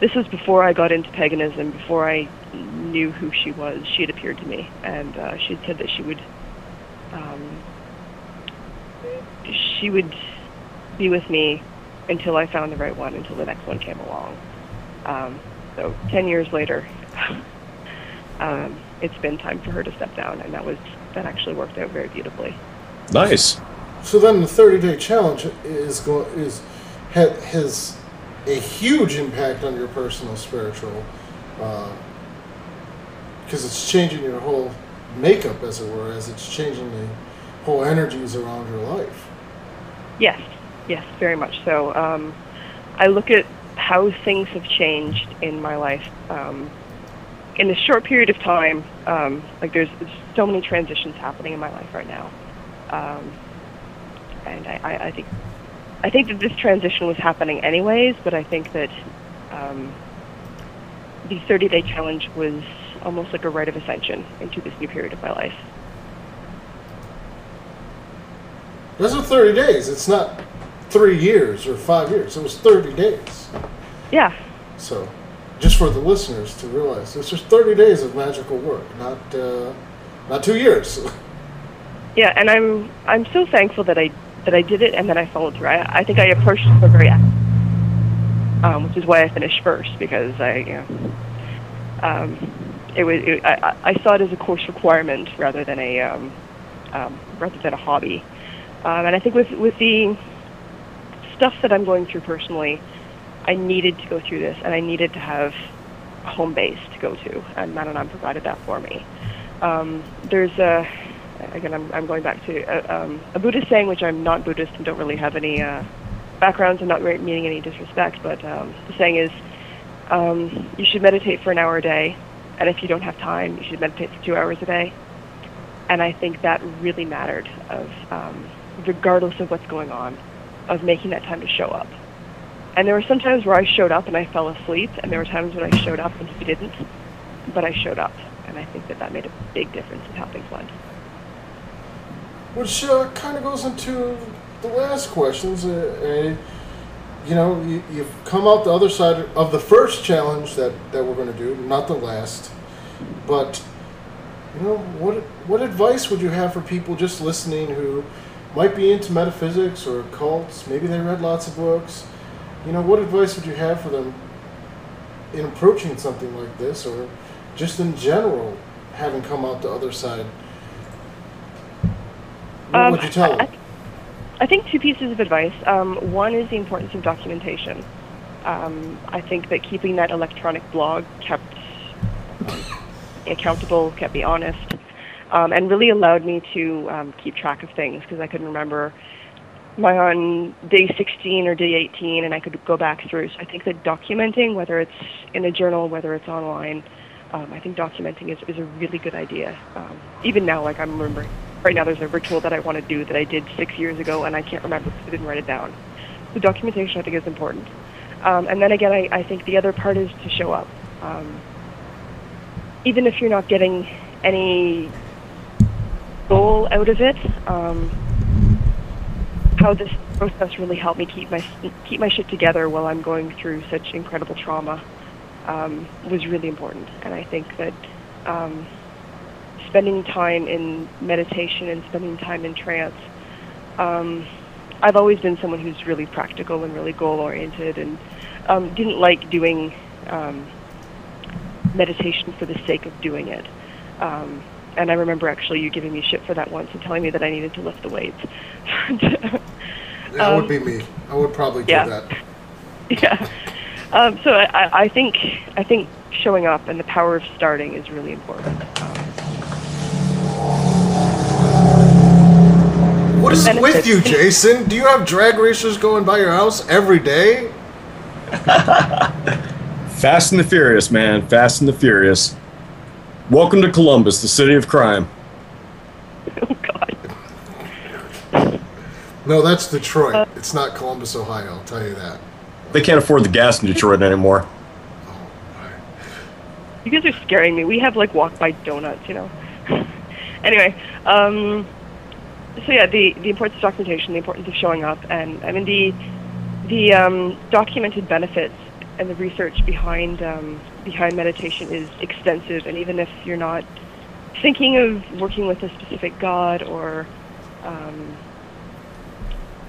this was before I got into paganism, before I knew who she was. She had appeared to me, and uh, she had said that she would um, she would be with me until I found the right one, until the next one came along. Um, so ten years later, um, it's been time for her to step down, and that was that actually worked out very beautifully. Nice. So then the 30 day challenge is going is ha, has a huge impact on your personal spiritual because it's changing your whole makeup as it were as it's changing the whole energies around your life. Yes, yes, very much so. Um, I look at how things have changed in my life um, in a short period of time. Um, like there's, there's so many transitions happening in my life right now, um, and I, I, I think I think that this transition was happening anyways. But I think that um, the 30-day challenge was almost like a rite of ascension into this new period of my life. Those are 30 days. It's not three years or five years. It was 30 days. Yeah, So, just for the listeners to realize, it's just 30 days of magical work, not uh, not two years. yeah, and I'm I'm so thankful that I that I did it and that I followed through. I, I think I approached it very, um, which is why I finished first because I, you know, um, it was it, I, I saw it as a course requirement rather than a um, um, rather than a hobby. Um, and I think with with the stuff that I'm going through personally, I needed to go through this, and I needed to have a home base to go to, and Manannan provided that for me. Um, there's a again, I'm, I'm going back to a, um, a Buddhist saying, which I'm not Buddhist and don't really have any uh, backgrounds and not meaning any disrespect, but um, the saying is, um, you should meditate for an hour a day, and if you don't have time, you should meditate for two hours a day. And I think that really mattered, of um, regardless of what's going on, of making that time to show up. And there were some times where I showed up and I fell asleep, and there were times when I showed up and he didn't, but I showed up. And I think that that made a big difference in how things went. Which uh, kind of goes into the last questions. Uh, uh, you know, you, you've come out the other side of the first challenge that, that we're going to do, not the last. But, you know, what, what advice would you have for people just listening who might be into metaphysics or cults? Maybe they read lots of books. You know, what advice would you have for them in approaching something like this or just in general having come out the other side? What Um, would you tell I, them? I think two pieces of advice. Um, one is the importance of documentation. Um, I think that keeping that electronic blog kept um, accountable, kept me honest, um, and really allowed me to um, keep track of things because I couldn't remember my on day 16 or day 18, and I could go back through. So I think that documenting, whether it's in a journal, whether it's online, um, I think documenting is, is a really good idea. Um, even now, like I'm remembering, right now there's a ritual that I want to do that I did six years ago, and I can't remember because I didn't write it down. So documentation, I think, is important. Um, and then again, I, I think the other part is to show up. Um, even if you're not getting any goal out of it, um, how this process really helped me keep my keep my shit together while I'm going through such incredible trauma um, was really important. And I think that um, spending time in meditation and spending time in trance, um, I've always been someone who's really practical and really goal oriented, and um, didn't like doing um, meditation for the sake of doing it. Um, and I remember actually you giving me shit for that once and telling me that I needed to lift the weights. That would um, be me. I would probably do yeah. that. yeah. Um, so I, I- I think I think showing up and the power of starting is really important. Um, What is with you, Jason? Do you have drag racers going by your house every day? Fast and the Furious, man. Fast and the Furious. Welcome to Columbus, the city of crime. oh God. No, that's Detroit. Uh, it's not Columbus, Ohio. I'll tell you that. They can't afford the gas in Detroit anymore. You guys are scaring me. We have like walk by donuts, you know. anyway, um, so yeah, the the importance of documentation, the importance of showing up, and I mean the the um, documented benefits and the research behind um, behind meditation is extensive. And even if you're not thinking of working with a specific god or um,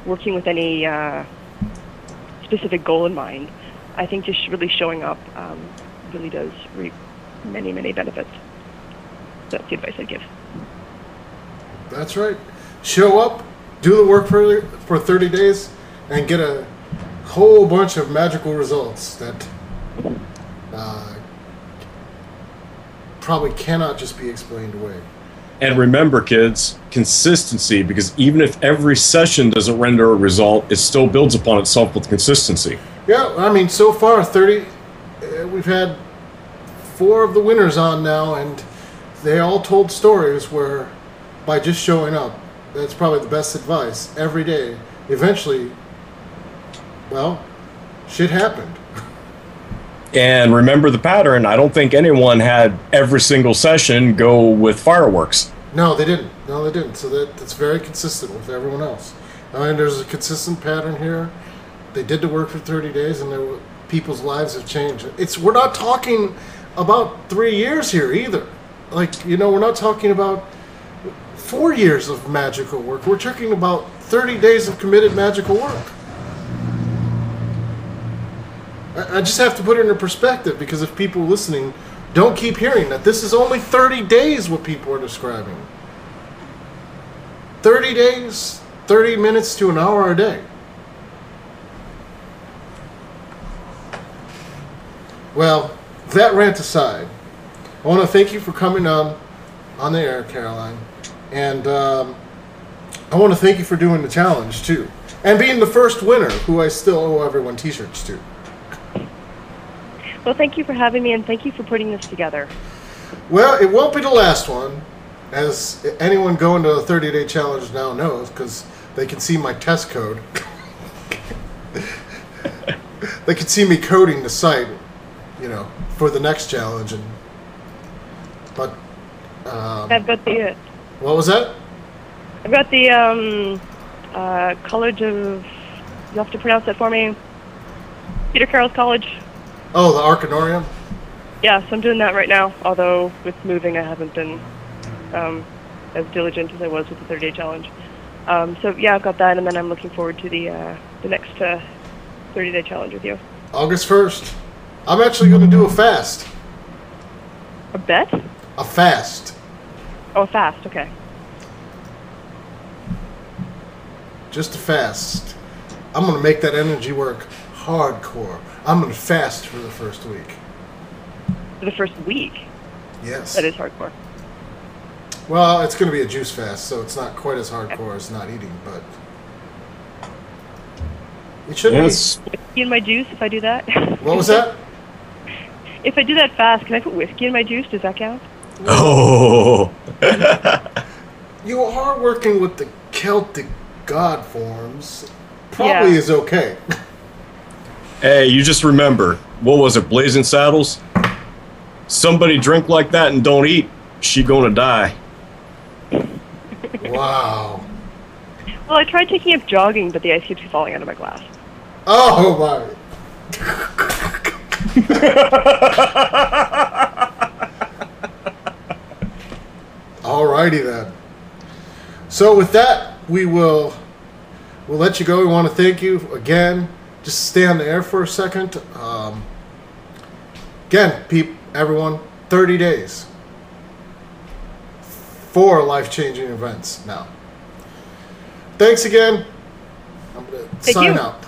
working with any uh, specific goal in mind, I think just really showing up um, really does reap many, many benefits. That's the advice I'd give. That's right. Show up, do the work for for 30 days, and get a whole bunch of magical results that uh, probably cannot just be explained away. And remember, kids, consistency, because even if every session doesn't render a result, it still builds upon itself with consistency. Yeah, I mean, so far 30, uh, we've had four of the winners on now, and they all told stories where by just showing up, that's probably the best advice every day. Eventually, well, shit happened. And remember the pattern. I don't think anyone had every single session go with fireworks. No, they didn't. No, they didn't. So that that's very consistent with everyone else. I mean, there's a consistent pattern here. They did the work for 30 days, and were, people's lives have changed. It's we're not talking about three years here either. Like you know, we're not talking about four years of magical work. We're talking about 30 days of committed magical work. I, just have to put it into perspective because if people listening don't keep hearing that, this is only 30 days what people are describing. 30 days, 30 minutes to an hour a day. Well, that rant aside, I want to thank you for coming on on the air, Caroline, and um, I want to thank you for doing the challenge too, and being the first winner, who I still owe everyone T-shirts to. Well, thank you for having me, and thank you for putting this together. Well, it won't be the last one, as anyone going to the 30-day challenge now knows, because they can see my test code. they can see me coding the site, you know, for the next challenge, and but um, I've got the what was that? I've got the um, uh, College of. You have to pronounce that for me. Peter Carroll's College. Oh, the Arcanorium. Yeah, so I'm doing that right now. Although with moving, I haven't been um, as diligent as I was with the 30 day challenge. Um, so yeah, I've got that, and then I'm looking forward to the uh, the next uh, 30 day challenge with you. August 1st. I'm actually going to do a fast. A bet? A fast. Oh, fast. Okay. Just a fast. I'm going to make that energy work hardcore. I'm going to fast for the first week. For the first week. Yes. That is hardcore. Well, it's going to be a juice fast, so it's not quite as hardcore as not eating, but it shouldn't Yes. Whiskey in my juice if I do that. What was that? if I do that fast, can I put whiskey in my juice? Does that count? Oh. You are working with the Celtic god forms. Probably Yeah. is okay. Hey, you just remember, what was it, Blazing Saddles? Somebody drink like that and don't eat, she gonna die. wow. Well, I tried taking up jogging, but the ice keeps falling out of my glass. Oh my. Alrighty then. So with that, we will we'll let you go. We want to thank you again. Just stay on the air for a second. Um, again, peep, everyone, 30 days. Four life-changing events now. Thanks again. I'm gonna Thank sign you. up.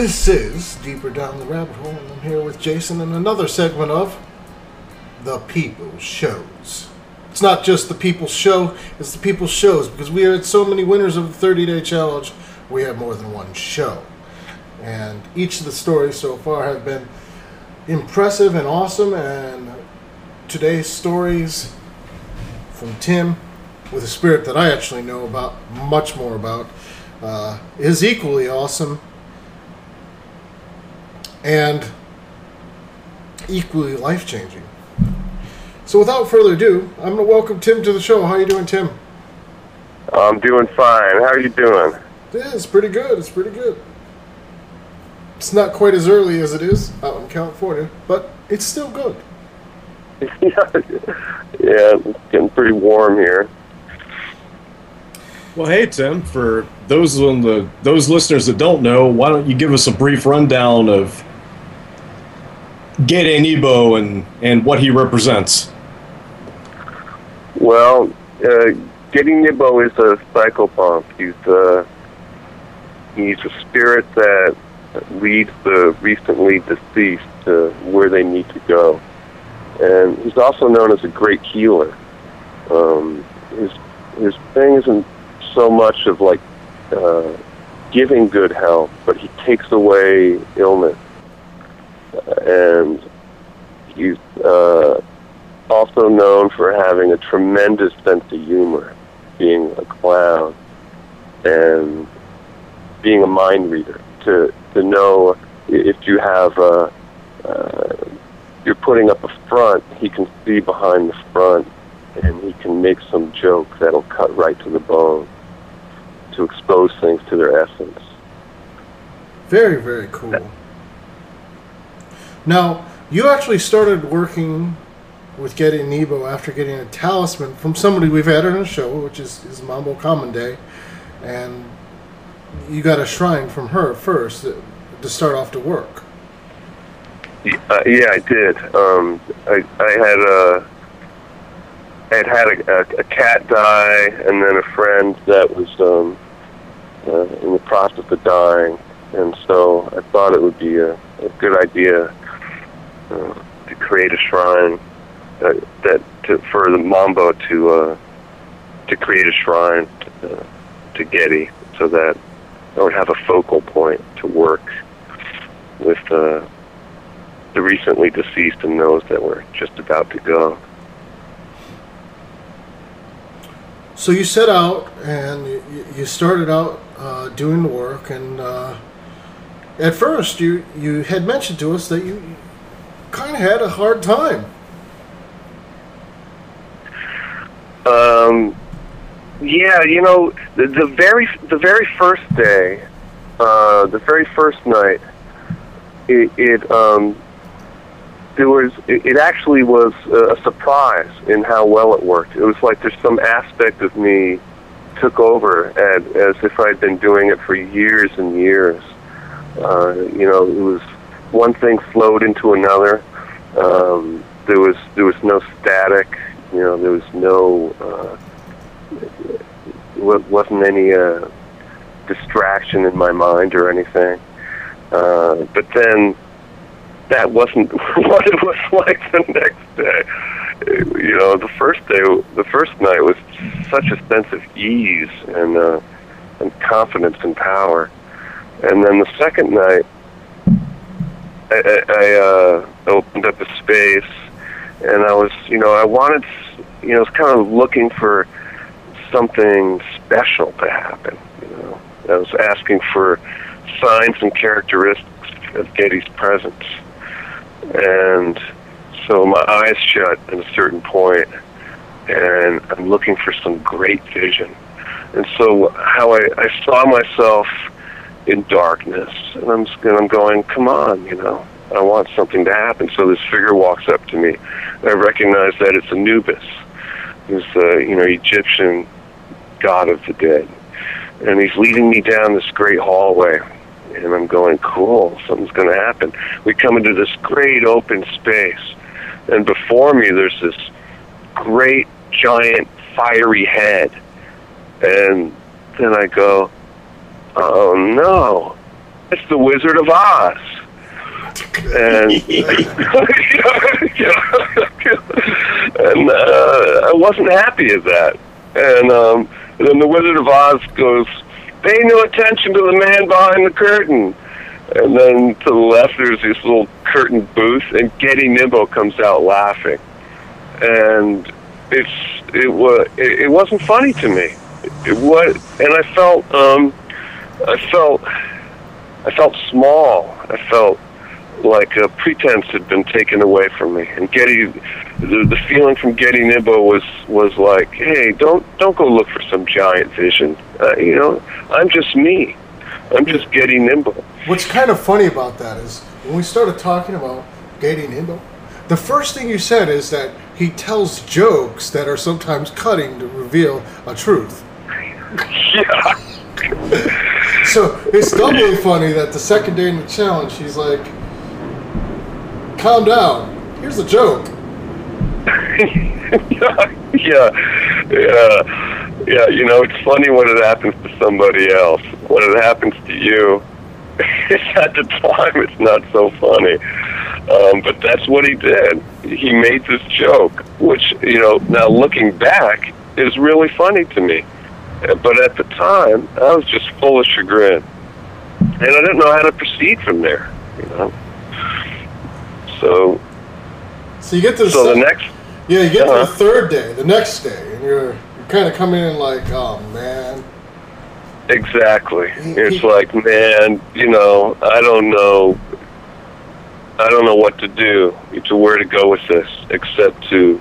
This is Deeper Down the Rabbit Hole, and I'm here with Jason in another segment of The People's Shows. It's not just the People's Show, it's the People's Shows, because we had so many winners of the 30 day challenge, we have more than one show. And each of the stories so far have been impressive and awesome, and today's stories from Tim, with a spirit that I actually know about, much more about, uh, is equally awesome and equally life changing. So, without further ado, I'm going to welcome Tim to the show. How are you doing, Tim? I'm doing fine. How are you doing? Yeah, it's pretty good. It's pretty good. It's not quite as early as it is out in California, but it's still good. yeah, it's getting pretty warm here. Well, hey Tim, for those on the those listeners that don't know, why don't you give us a brief rundown of Gede Nebo and and what he represents? Well, uh, Gede Nebo is a psychopomp. He's uh, he's a spirit that leads the recently deceased to where they need to go, and he's also known as a great healer. Um, his his thing isn't so much of like uh, giving good health, but he takes away illness, and he's uh, also known for having a tremendous sense of humor, being a clown, and being a mind reader. To to know if you have a uh, you're putting up a front, he can see behind the front, and he can make some joke that'll cut right to the bone to expose things to their essence. Very, very cool. Now, you actually started working with Gede Nebo after getting a talisman from somebody we've had on the show, which is, is Mambo Commande, and you got a shrine from her first to start off to work. Uh, yeah, I did. Um, I, I had a, I had had a, a, a cat die, and then a friend that was um, uh, in the process of dying, and so I thought it would be a, a good idea uh, to create a shrine uh, that to, for the Mambo to uh, to create a shrine to, uh, to Gede, so that I would have a focal point to work with. Uh, the recently deceased and those that were just about to go. So you set out and you, you started out uh, doing the work, and uh, at first you you had mentioned to us that you kind of had a hard time. Um, yeah, you know, the, the very the very first day, uh, the very first night, it, it um, there was it, it actually was a surprise in how well it worked. It was like there's some aspect of me took over as, as if I'd been doing it for years and years. Uh, you know, it was one thing flowed into another. Um, there was there was no static. You know, there was no uh, wasn't any uh, distraction in my mind or anything. Uh, but then that wasn't what it was like the next day. You know, the first day, the first night was such a sense of ease and uh, and confidence and power, and then the second night, I, I, uh, opened up a space, and I was, you know, I wanted, you know, I was kind of looking for something special to happen. You know, I was asking for signs and characteristics of Gede's presence and so my eyes shut at a certain point, and I'm looking for some great vision. And so how I, I saw myself in darkness, and I'm and I'm going, come on, you know, I want something to happen. So this figure walks up to me, I recognize that it's Anubis, who's the you know Egyptian god of the dead, and he's leading me down this great hallway and I'm going, cool, something's going to happen. We come into this great open space, and before me there's this great, giant, fiery head. And then I go, oh no, it's the Wizard of Oz. And and uh, I wasn't happy at that. And um, then the Wizard of Oz goes, Pay no attention to the man behind the curtain. And then to the left, there's this little curtain booth, and Gede Nebo comes out laughing. And it's it was it, it wasn't funny to me. It was, and I felt um, I felt I felt small. I felt like a pretense had been taken away from me. And Gede, the, the feeling from Gede Nebo was was like, hey, don't don't go look for some giant vision. Uh, you know, I'm just me. I'm just Gede Nebo. What's kind of funny about that is when we started talking about Gede Nebo, the first thing you said is that he tells jokes that are sometimes cutting to reveal a truth. yeah. so it's doubly funny that the second day in the challenge, he's like, calm down. Here's a joke. yeah, yeah, yeah. You know, it's funny when it happens to somebody else. When it happens to you, at the time, it's not so funny. Um, but that's what he did. He made this joke, which you know now looking back is really funny to me. Uh, But at the time, I was just full of chagrin, and I didn't know how to proceed from there. You know. So, So you get to the, so the next yeah, you get to uh-huh. the third day, the next day, and you're you're kind of coming in like, oh man, Exactly. It's like, man, you know, I don't know. I don't know what to do, to where to go with this, except to,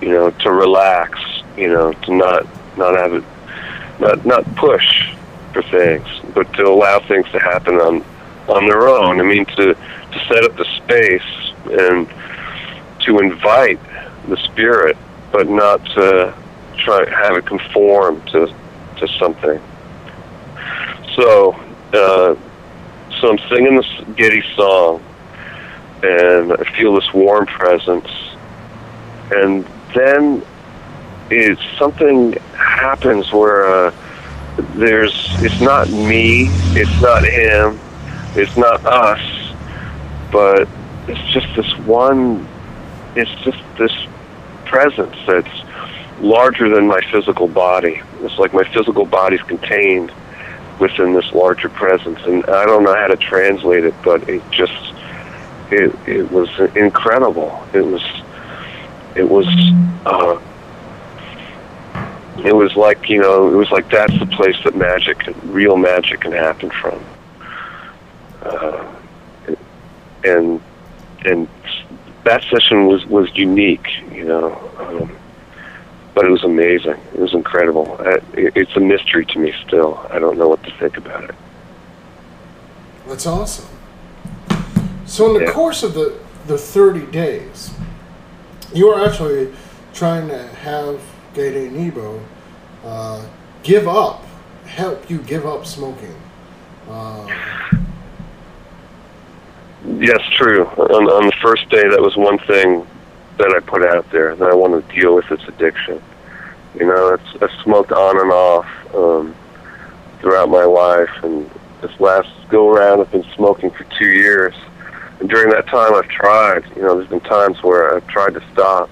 you know, to relax. You know, to not not have it, not not push for things, but to allow things to happen on on their own. I mean, to to set up the space and to invite the spirit, but not to try have it conform to to something. So, uh, so I'm singing this Gede song, and I feel this warm presence, and then it's something happens where uh, there's it's not me, it's not him, it's not us, but it's just this one. It's just this presence that's larger than my physical body. It's like my physical body's contained within this larger presence, and I don't know how to translate it, but it just it it was incredible. It was it was uh, it was like you know it was like that's the place that magic, real magic, can happen from. Uh, and and that session was was unique, you know. Um, but it was amazing. It was incredible. I, it, it's a mystery to me still. I don't know what to think about it. that's awesome. So in the Yeah. course of the the thirty days, you are actually trying to have Nebo uh, give up, help you give up smoking. Uh, Yes, true. On, on the first day, that was one thing that I put out there that I wanted to deal with this addiction. You know, it's, I smoked on and off um, throughout my life, and this last go around, I've been smoking for two years. And during that time, I've tried. You know, there's been times where I've tried to stop,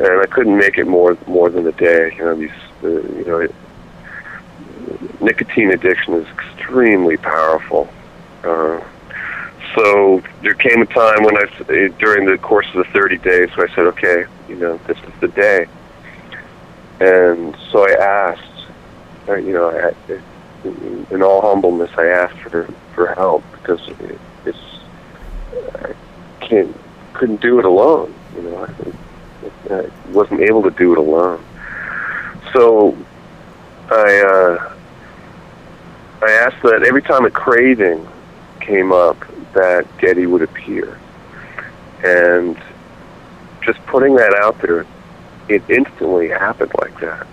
and I couldn't make it more more than a day. You know, these, uh, you know, it, nicotine addiction is extremely powerful. Uh, so there came a time when I, during the course of the 30 days, where I said, okay, you know, this is the day. And so I asked, uh, you know, I, in- all humbleness, I asked for for help because it, it's I can't couldn't do it alone. You know, I, I wasn't able to do it alone. So I uh, I asked that every time a craving came up, that Gede would appear, and just putting that out there, it instantly happened like that.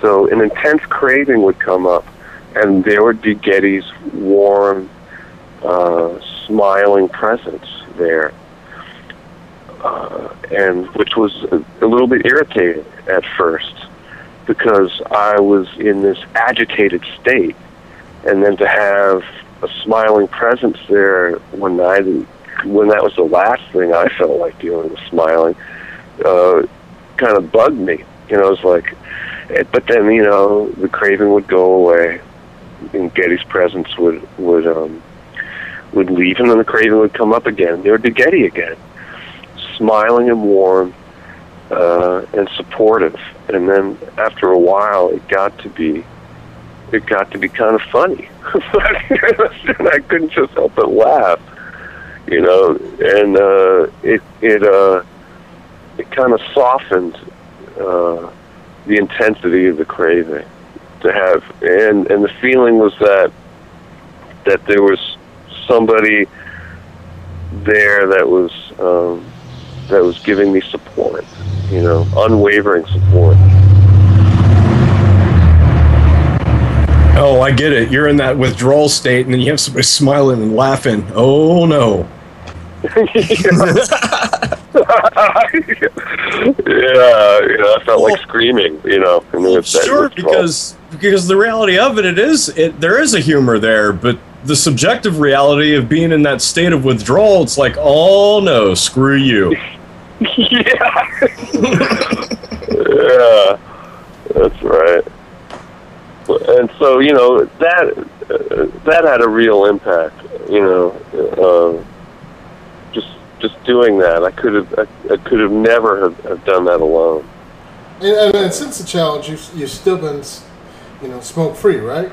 So an intense craving would come up, and there would be Gede's warm, uh, smiling presence there, uh, and which was a, little bit irritating at first because I was in this agitated state, and then to have a smiling presence there when I when that was the last thing I felt like doing was smiling, uh, kind of bugged me. You know, it was like, eh, but then you know the craving would go away, and Gede's presence would would um, would leave, and then the craving would come up again. There would be Gede again, smiling and warm uh, and supportive. And then after a while, it got to be it got to be kind of funny. and I couldn't just help but laugh, you know. And uh, it it uh, it kind of softened uh, the intensity of the craving to have, and and the feeling was that that there was somebody there that was um, that was giving me support, you know, unwavering support. Oh, I get it. You're in that withdrawal state, and then you have somebody smiling and laughing. Oh no! yeah, you know, I felt like screaming, you know. It Sure, because because the reality of it, it is it there is a humor there, but the subjective reality of being in that state of withdrawal, it's like, oh no, screw you. yeah. yeah, that's right. And so you know that uh, that had a real impact. You know, uh, just just doing that, I could have I, I could have never have, have done that alone. And, and, since the challenge, you've, you've still been, you know, smoke free, right?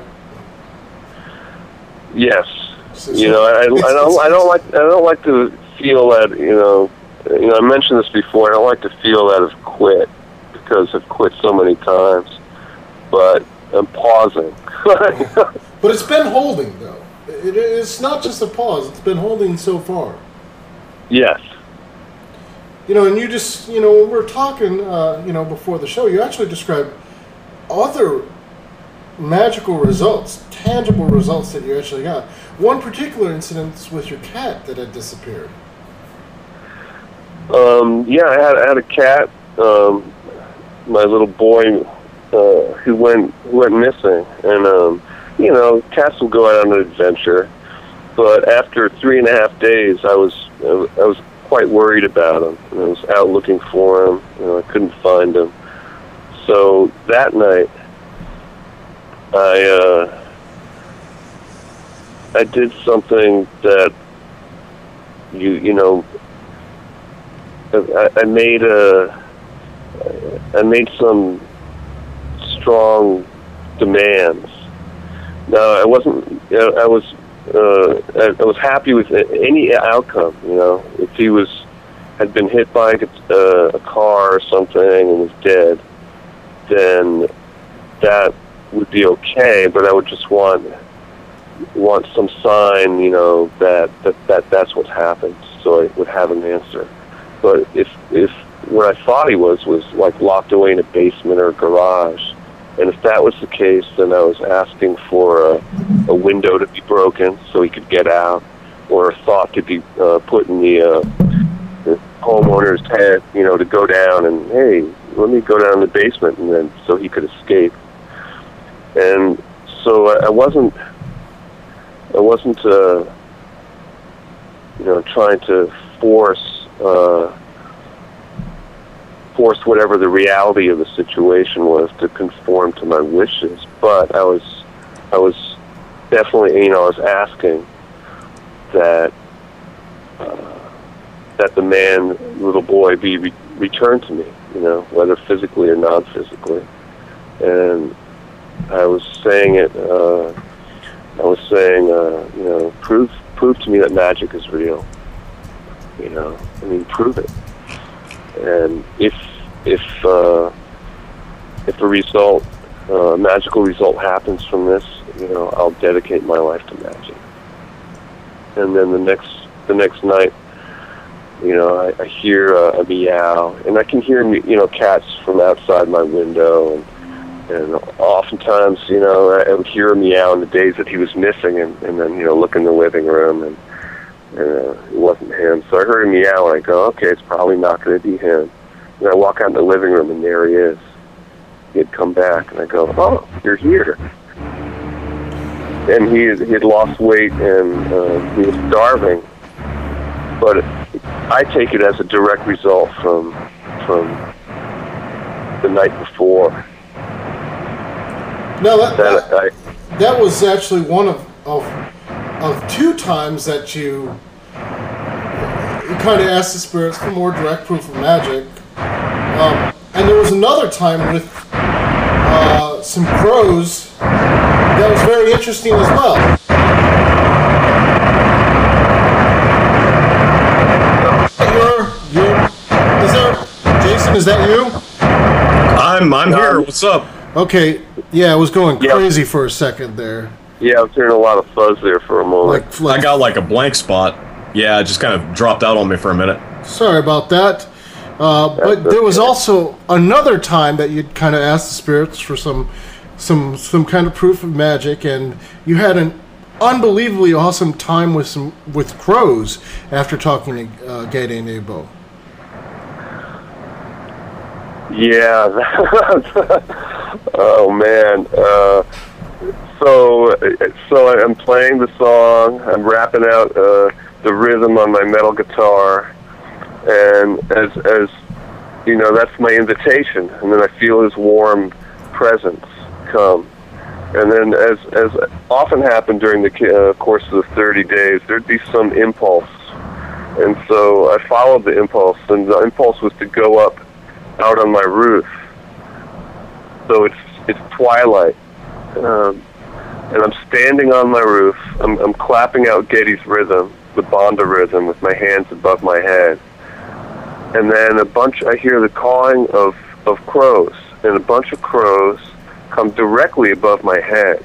Yes. So- You know, I, I don't I don't like I don't like to feel that you know you know I mentioned this before. I don't like to feel that I've quit because I've quit so many times, but I'm pausing. But it's been holding, though. It, it's not just a pause; it's been holding so far. yes. You know, and you just, you know, when we we're talking, uh, you know, before the show, you actually described other magical results, tangible results that you actually got. One particular incident with your cat that had disappeared. Um, yeah, I had, I had a cat, um, my little boy, uh, who went went missing, and um, you know, cats will go out on an adventure, but after three and a half days, I was I was quite worried about him, I was out looking for him, you know, I couldn't find him, so that night, I uh, I did something that you you know I, I made a I made some strong demands. Now I wasn't uh, I was uh, I, I was happy with any outcome. You know, if he was had been hit by a, uh, a car or something and was dead, then that would be okay. But I would just want want some sign, you know, that that, that that's what happened, so I would have an answer. But if if where I thought he was was like locked away in a basement or a garage, and if that was the case, then I was asking for a, a window to be broken so he could get out, or a thought to be uh, put in the, uh, the homeowner's head, you know, to go down and hey, let me go down in the basement, and then so he could escape. And so I I wasn't, I wasn't, uh, you know, trying to force. Uh, force whatever the reality of the situation was to conform to my wishes. But I was, I was definitely, you know, I was asking that uh, that the man, little boy, be re- returned to me. You know, whether physically or non-physically. And I was saying it. Uh, I was saying, uh, you know, prove prove to me that magic is real. You know, I mean, prove it and if if uh, if a result, uh, magical result happens from this, you know, I'll dedicate my life to magic. And then the next the next night, you know, I, I hear a, a meow, and I can hear you know cats from outside my window, and and oftentimes, you know, I would hear a meow in the days that he was missing, and, and then you know look in the living room and uh, it wasn't him. So I heard him meow, and I go, okay, it's probably not going to be him. And I walk out in the living room, and there he is. He had come back, and I go, oh, you're here. And he had, he had lost weight, and uh, he was starving. But I take it as a direct result from from the night before. No, that, that, That I, that was actually one of, of of two times that you you kind of asked the spirits for more direct proof of magic. Um, and there was another time with uh, some crows that was very interesting as well. You're, you're, is there, Jason, is that you? I'm I'm here. What's up? Okay, yeah, I was going Yeah. crazy for a second there. yeah, I was hearing a lot of fuzz there for a moment. Like, like I got like a blank spot. Yeah, it just kind of dropped out on me for a minute. Sorry about that. Uh, but there was also another time that you'd kind of asked the spirits for some, some, some kind of proof of magic, and you had an unbelievably awesome time with some with crows after talking to uh, Gede Nebo. Yeah. oh man. Uh, so so I'm playing the song. I'm rapping out uh, the rhythm on my metal guitar, and as as you know, that's my invitation. And then I feel his warm presence come. And then, as as often happened during the uh, course of the 30 days, there'd be some impulse, and so I followed the impulse. And the impulse was to go up out on my roof. So it's it's twilight. Um, and I'm standing on my roof. I'm, I'm clapping out Gede's rhythm, the Banda rhythm, with my hands above my head. And then a bunch, I hear the cawing of, of crows, and a bunch of crows come directly above my head.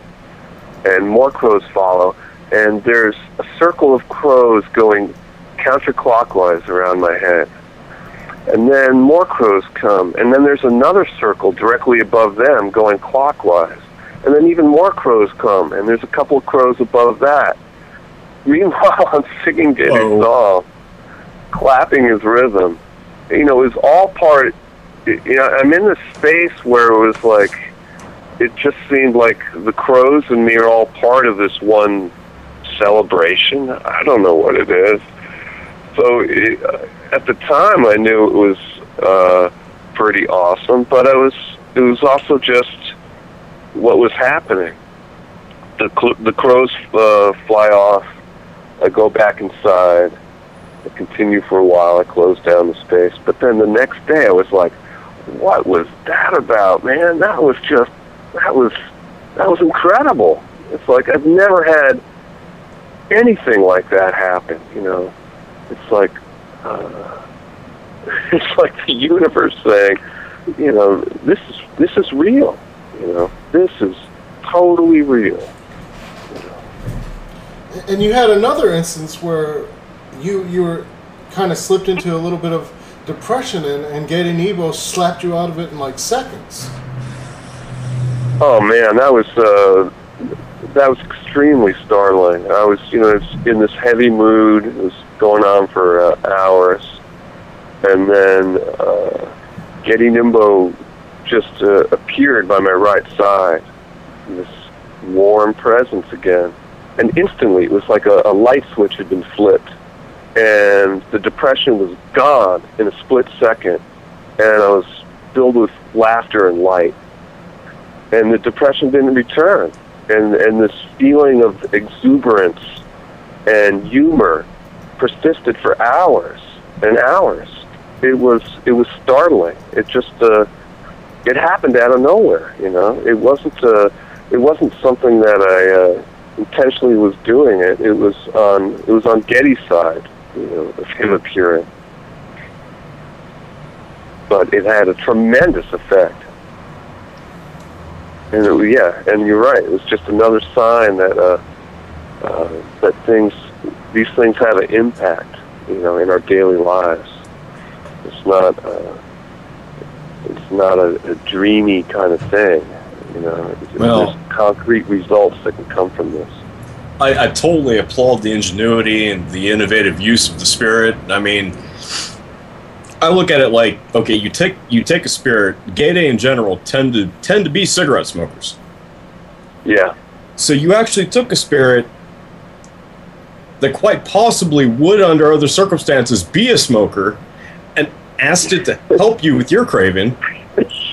And more crows follow, and there's a circle of crows going counterclockwise around my head. And then more crows come, and then there's another circle directly above them going clockwise and then even more crows come, and there's a couple of crows above that. Meanwhile, I'm singing Gede's song, clapping his rhythm. You know, it was all part. You know, I'm in this space where it was like, it just seemed like the crows and me are all part of this one celebration. I don't know what it is. So it, uh, at the time, I knew it was uh, pretty awesome, but I was. It was also just what was happening. The cl- the crows uh, fly off. I go back inside. I continue for a while. I close down the space. But then the next day, I was like, "What was that about, man? That was just that was that was incredible. It's like I've never had anything like that happen. You know, it's like uh, it's like the universe saying, you know, this is this is real. You know, this is totally real. And you had another instance where you you were kind of slipped into a little bit of depression, and, and Gede Nebo slapped you out of it in like seconds. Oh man, that was uh, that was extremely startling. I was, you know, in this heavy mood. It was going on for uh, hours, and then uh, Gede Nebo just uh, appeared by my right side. This warm presence again. And instantly, it was like a, a light switch had been flipped. And the depression was gone in a split second. And I was filled with laughter and light. And the depression didn't return. And, and this feeling of exuberance and humor persisted for hours and hours. It was it was startling. It just uh, it happened out of nowhere. You know, it wasn't uh, it wasn't something that I uh, intentionally was doing. It it was on it was on Gede's side, you know, of him appearing. But it had a tremendous effect. And it, yeah, and you're right. It was just another sign that uh, uh, that things, these things have an impact, you know, in our daily lives. It's not. Uh, it's not a, a dreamy kind of thing. You know, well, there's concrete results that can come from this. I, I totally applaud the ingenuity and the innovative use of the spirit. I mean, I look at it like, okay, you take you take a spirit. Gede in general tend to tend to be cigarette smokers. Yeah. So you actually took a spirit that quite possibly would, under other circumstances, be a smoker, and asked it to help you with your craving.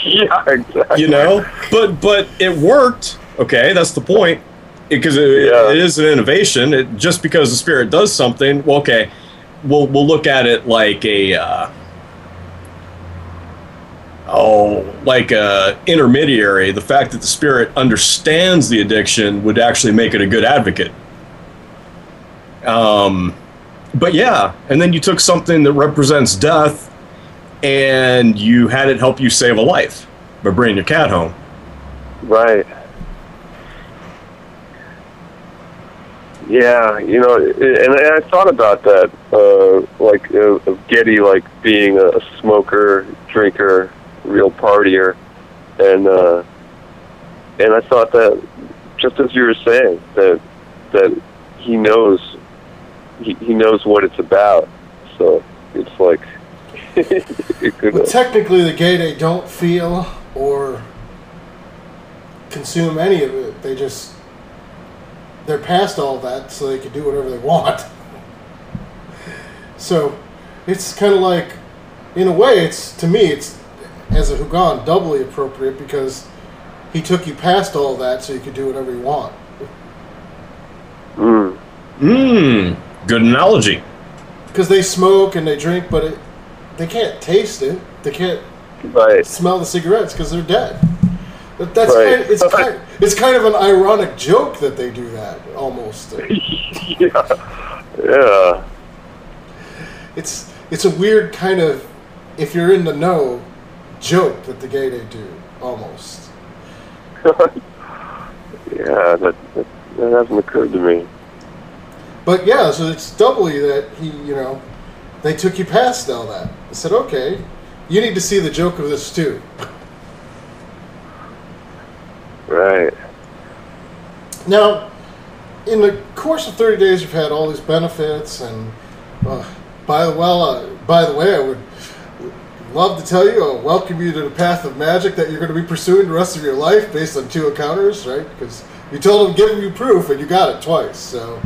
yeah, exactly. You know, but but it worked. Okay, that's the point. Because it, yeah. it is an innovation. It, just because the spirit does something, well, okay, we'll we'll look at it like a uh, oh, like a intermediary. The fact that the spirit understands the addiction would actually make it a good advocate. Um, but yeah, and then you took something that represents death and you had it help you save a life by bringing your cat home. Right. Yeah, you know, and I thought about that, uh, like of Gede, like being a smoker, drinker, real partier, and uh, and I thought that just as you were saying that that he knows he, he knows what it's about, so it's like but technically, the Gede don't feel or consume any of it. They just they're past all that, so they can do whatever they want. So it's kind of like, in a way, it's to me, it's as a Hugon doubly appropriate because he took you past all that, so you could do whatever you want. Mm. Mmm. Good analogy. Because they smoke and they drink, but it, they can't taste it. They can't Right. smell the cigarettes because they're dead. But that's Right. kind it's kind it's kind of an ironic joke that they do that almost. yeah. Yeah. It's it's a weird kind of if you're in the know joke that the Gede do almost. Yeah, that, that that hasn't occurred to me. But yeah, so it's doubly that he you know they took you past all that. They said okay, you need to see the joke of this too. Right. Now, in the course of 30 days, you've had all these benefits, and uh, by the well, uh, by the way, I would love to tell you, uh, welcome you to the path of magic that you're going to be pursuing the rest of your life based on two encounters, right? Because you told them, give them you proof, and you got it twice. So,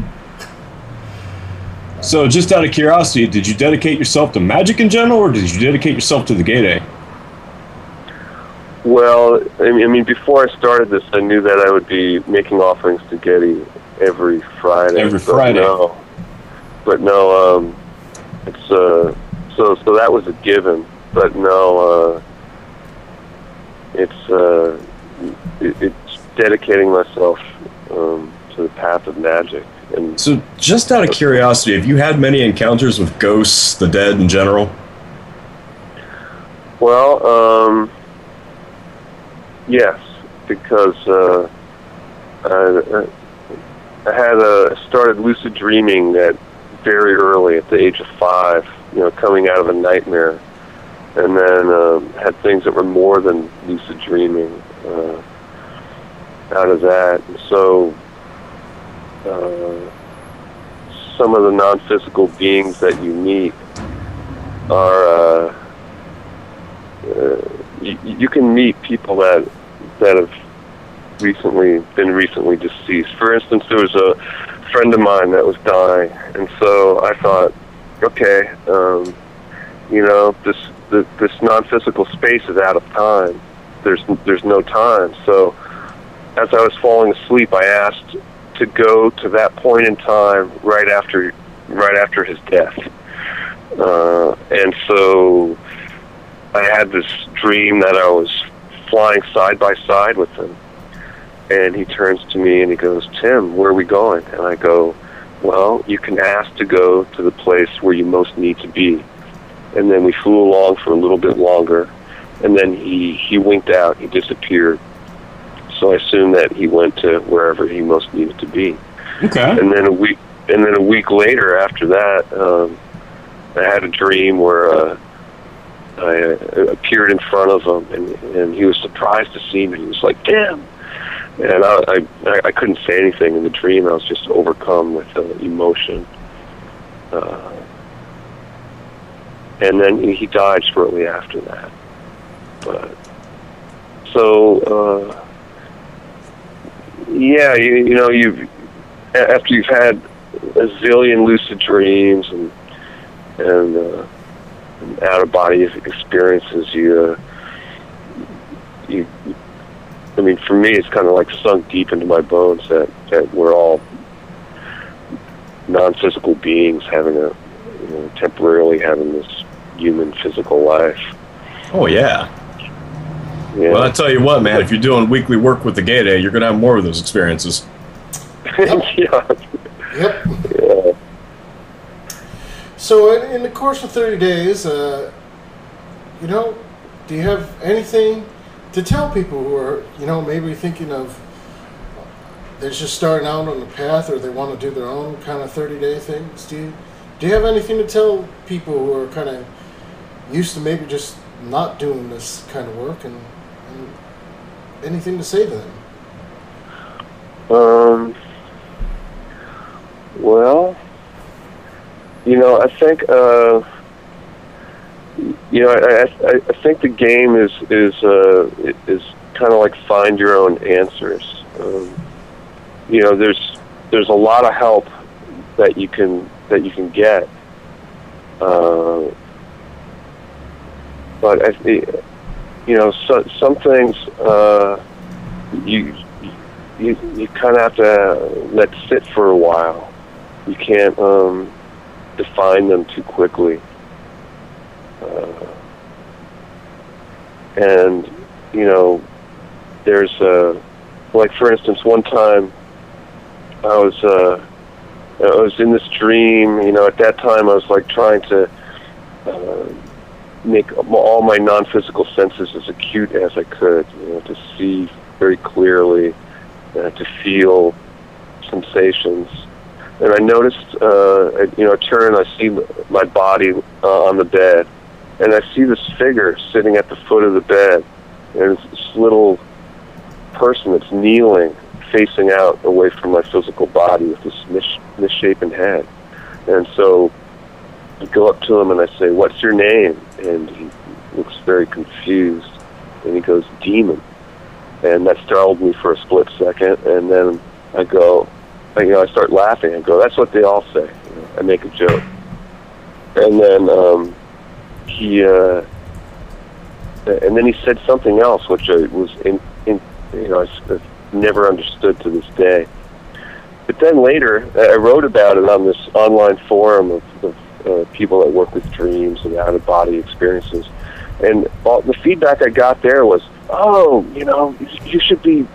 So, just out of curiosity, did you dedicate yourself to magic in general, or did you dedicate yourself to the Gede? Well, I mean, before I started this, I knew that I would be making offerings to Gede every Friday. Every but Friday. No, but no, um, it's uh, so so that was a given. But no, uh, it's uh, it, it's dedicating myself um, to the path of magic. And So, just out of curiosity, have you had many encounters with ghosts, the dead in general? Well, um, yes, because uh, I, I had uh, started lucid dreaming at very early, at the age of five. You know, coming out of a nightmare, and then um, had things that were more than lucid dreaming uh, out of that. And so, uh, some of the non-physical beings that you meet are. Uh, uh, you, you can meet people that that have recently been recently deceased. For instance, there was a friend of mine that was dying, and so I thought, okay, um, you know, this the, this non-physical space is out of time. There's there's no time. So as I was falling asleep, I asked to go to that point in time right after right after his death, uh, and so I had this dream that I was flying side by side with him. And he turns to me and he goes, Tim, where are we going? And I go, Well, you can ask to go to the place where you most need to be. And then we flew along for a little bit longer. And then he, he winked out, he disappeared. So I assumed that he went to wherever he most needed to be. Okay. and then a week and then a week later after that um i had a dream where uh i uh, appeared in front of him and and he was surprised to see me. He was like damn. And i i i couldn't say anything in the dream. I was just overcome with uh, emotion. Uh and then he he died shortly after that. But so uh yeah you, you know you've after you've had a zillion lucid dreams and and, uh, and out of body experiences, you uh, you. I mean, for me, it's kind of like sunk deep into my bones that that we're all non-physical beings having a you know, temporarily having this human physical life. Oh, yeah. Yeah. Well, I tell you what, man, if you're doing weekly work with the Gede, you're going to have more of those experiences. yeah. Yep. Yeah. So, in, in the course of 30 days, uh, you know, do you have anything to tell people who are, you know, maybe thinking of they're just starting out on the path or they want to do their own kind of 30 day things? Do you, do you have anything to tell people who are kind of used to maybe just not doing this kind of work and, and anything to say to them? Um. Well, you know, I think uh, you know, I, I, I think the game is is uh, is kind of like find your own answers. Um, you know, there's there's a lot of help that you can that you can get. Uh, but I, you know, so, some things uh, you you you kind of have to let sit for a while. You can't um, define them too quickly. Uh, and you know, there's uh, like for instance, one time I was uh, I was in this dream. You know, at that time I was like trying to uh, make all my non-physical senses as acute as I could. You know, to see very clearly, uh, to feel sensations. And I noticed, uh, you know, I turn and I see my body uh, on the bed, and I see this figure sitting at the foot of the bed, and it's this little person that's kneeling, facing out away from my physical body with this mis- misshapen head. And so I go up to him and I say, "What's your name?" And he looks very confused, and he goes, "Demon." And that startled me for a split second, and then I go, I, you know, I start laughing. I go, "That's what they all say." I make a joke, and then um, he, uh, and then he said something else, which I was in, in you know, I've never understood to this day. But then later, I wrote about it on this online forum of, of uh, people that work with dreams and out of body experiences. And all, the feedback I got there was, oh, you know, you should be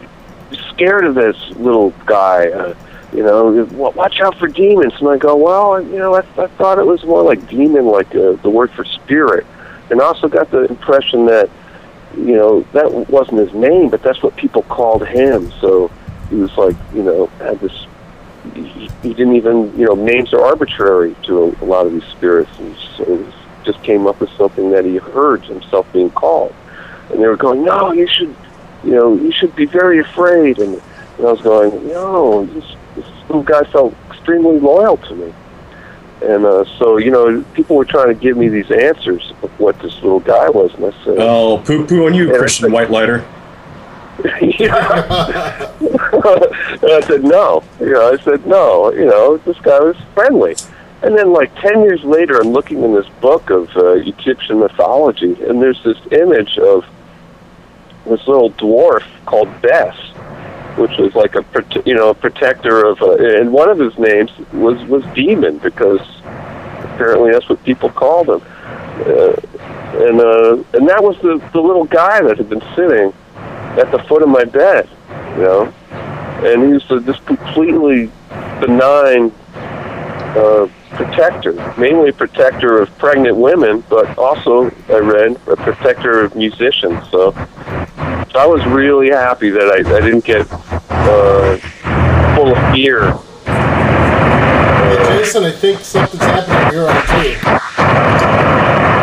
scared of this little guy. Uh, you know, watch out for demons. And I go, well, you know, I, I thought it was more like demon, like uh, the word for spirit. And I also got the impression that, you know, that wasn't his name, but that's what people called him. So he was like, you know, had this he, he didn't even, you know, names are arbitrary to a, a lot of these spirits, and so it just came up with something that he heard himself being called, and they were going, no, you should, you know, you should be very afraid, and, and I was going, no, this, this little guy felt extremely loyal to me, and uh, so you know, people were trying to give me these answers of what this little guy was, and I said, Oh, poo poo on you, Christian White Lighter. Yeah. and I said no. You know, I said no. You know, this guy was friendly. And then, like ten years later, I'm looking in this book of uh, Egyptian mythology, and there's this image of this little dwarf called Bes, which was like a you know a protector of, uh, and one of his names was was demon because apparently that's what people called him. Uh, and uh, and that was the the little guy that had been sitting at the foot of my bed, you know, and he was this completely benign uh, protector, mainly protector of pregnant women, but also I read a protector of musicians. So, so I was really happy that I, I didn't get uh, full of fear. Jason, I think something's happening here on too.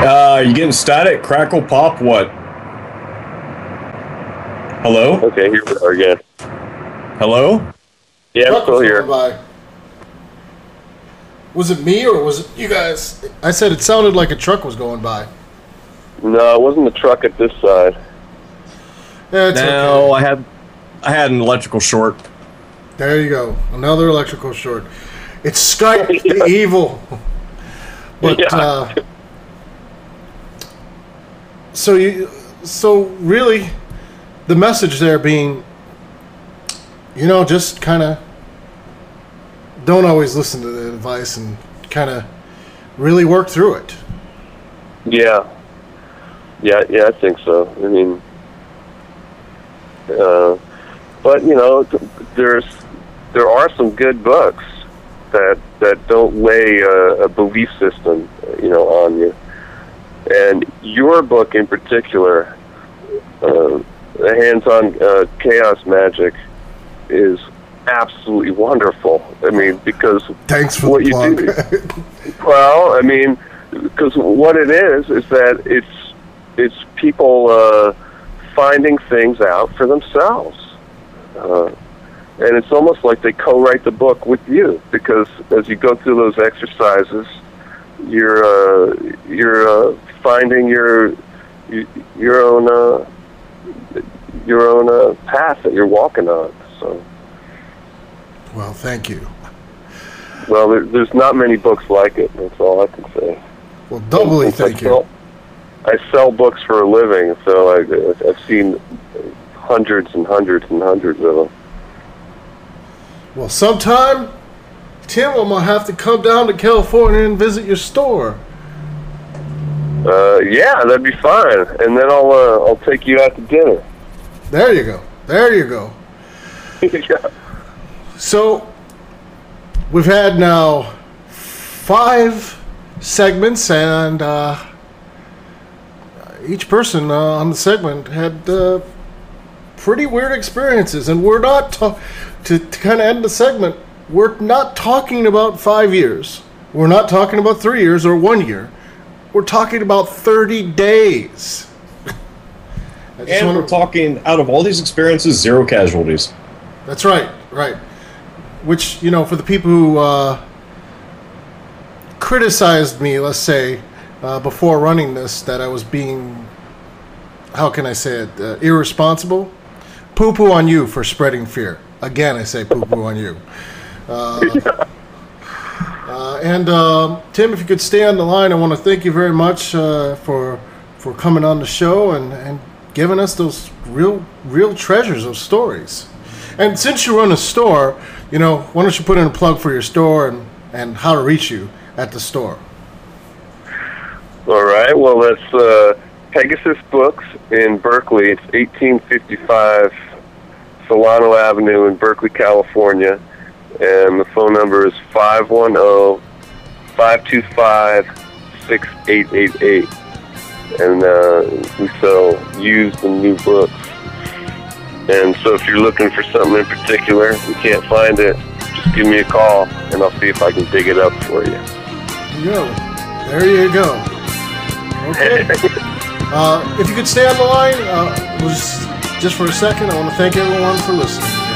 Uh, you getting static? Crackle, pop, what? Hello? Okay, here we are again. Hello? Yeah, I'm Truck still was here. going by. Was it me or was it you guys? I said it sounded like a truck was going by. No, it wasn't the truck at this side. Yeah, it's No, okay. I had I had an electrical short. There you go. Another electrical short. It's Skype, the evil. But Yeah. uh, so you, so really, the message there being, you know, just kind of don't always listen to the advice and kind of really work through it. Yeah, yeah, yeah. I think so. I mean, uh, but you know, there's there are some good books that that don't lay a, a belief system, you know, on you. And your book in particular, uh, the hands-on uh, chaos magic, is absolutely wonderful. I mean, because Thanks for What you plug. well, I mean, because what it is is that it's it's people uh, finding things out for themselves, uh, and it's almost like they co-write the book with you because as you go through those exercises, you're uh, you're uh, finding your your own uh, your own uh, path that you're walking on. So Well, thank you. Well, there, there's not many books like it. That's all I can say. Well, doubly thank you. sell- I sell books for a living, so I, I've seen hundreds and hundreds and hundreds of them. Well, sometime, Tim, I'm gonna have to come down to California and visit your store. Uh, yeah, that'd be fine. And then I'll uh, I'll take you out to dinner. There you go. There you go. yeah. So, we've had now five segments, and uh, each person uh, on the segment had uh, pretty weird experiences. And we're not, ta- to, to kind of end the segment, we're not talking about five years. We're not talking about three years or one year. We're talking about 30 days. And wanna- we're talking out of all these experiences, zero casualties. That's right, right. Which you know, for the people who uh, criticized me, let's say, uh, before running this, that I was being, how can I say it, uh, irresponsible. Poo poo on you for spreading fear. Again, I say poo poo on you. Uh, and uh, Tim, if you could stay on the line, I want to thank you very much uh, for for coming on the show and, and giving us those real real treasures of stories. And since you run a store, you know, why don't you put in a plug for your store and, and how to reach you at the store? All right. Well, that's uh, Pegasus Books in Berkeley. It's 1855 Solano Avenue in Berkeley, California. And the phone number is 510 525 6888. And uh, we sell used and new books. And so if you're looking for something in particular and can't find it, just give me a call and I'll see if I can dig it up for you. There you go. There you go. Okay. Uh, if you could stay on the line, uh, just, just for a second, I want to thank everyone for listening.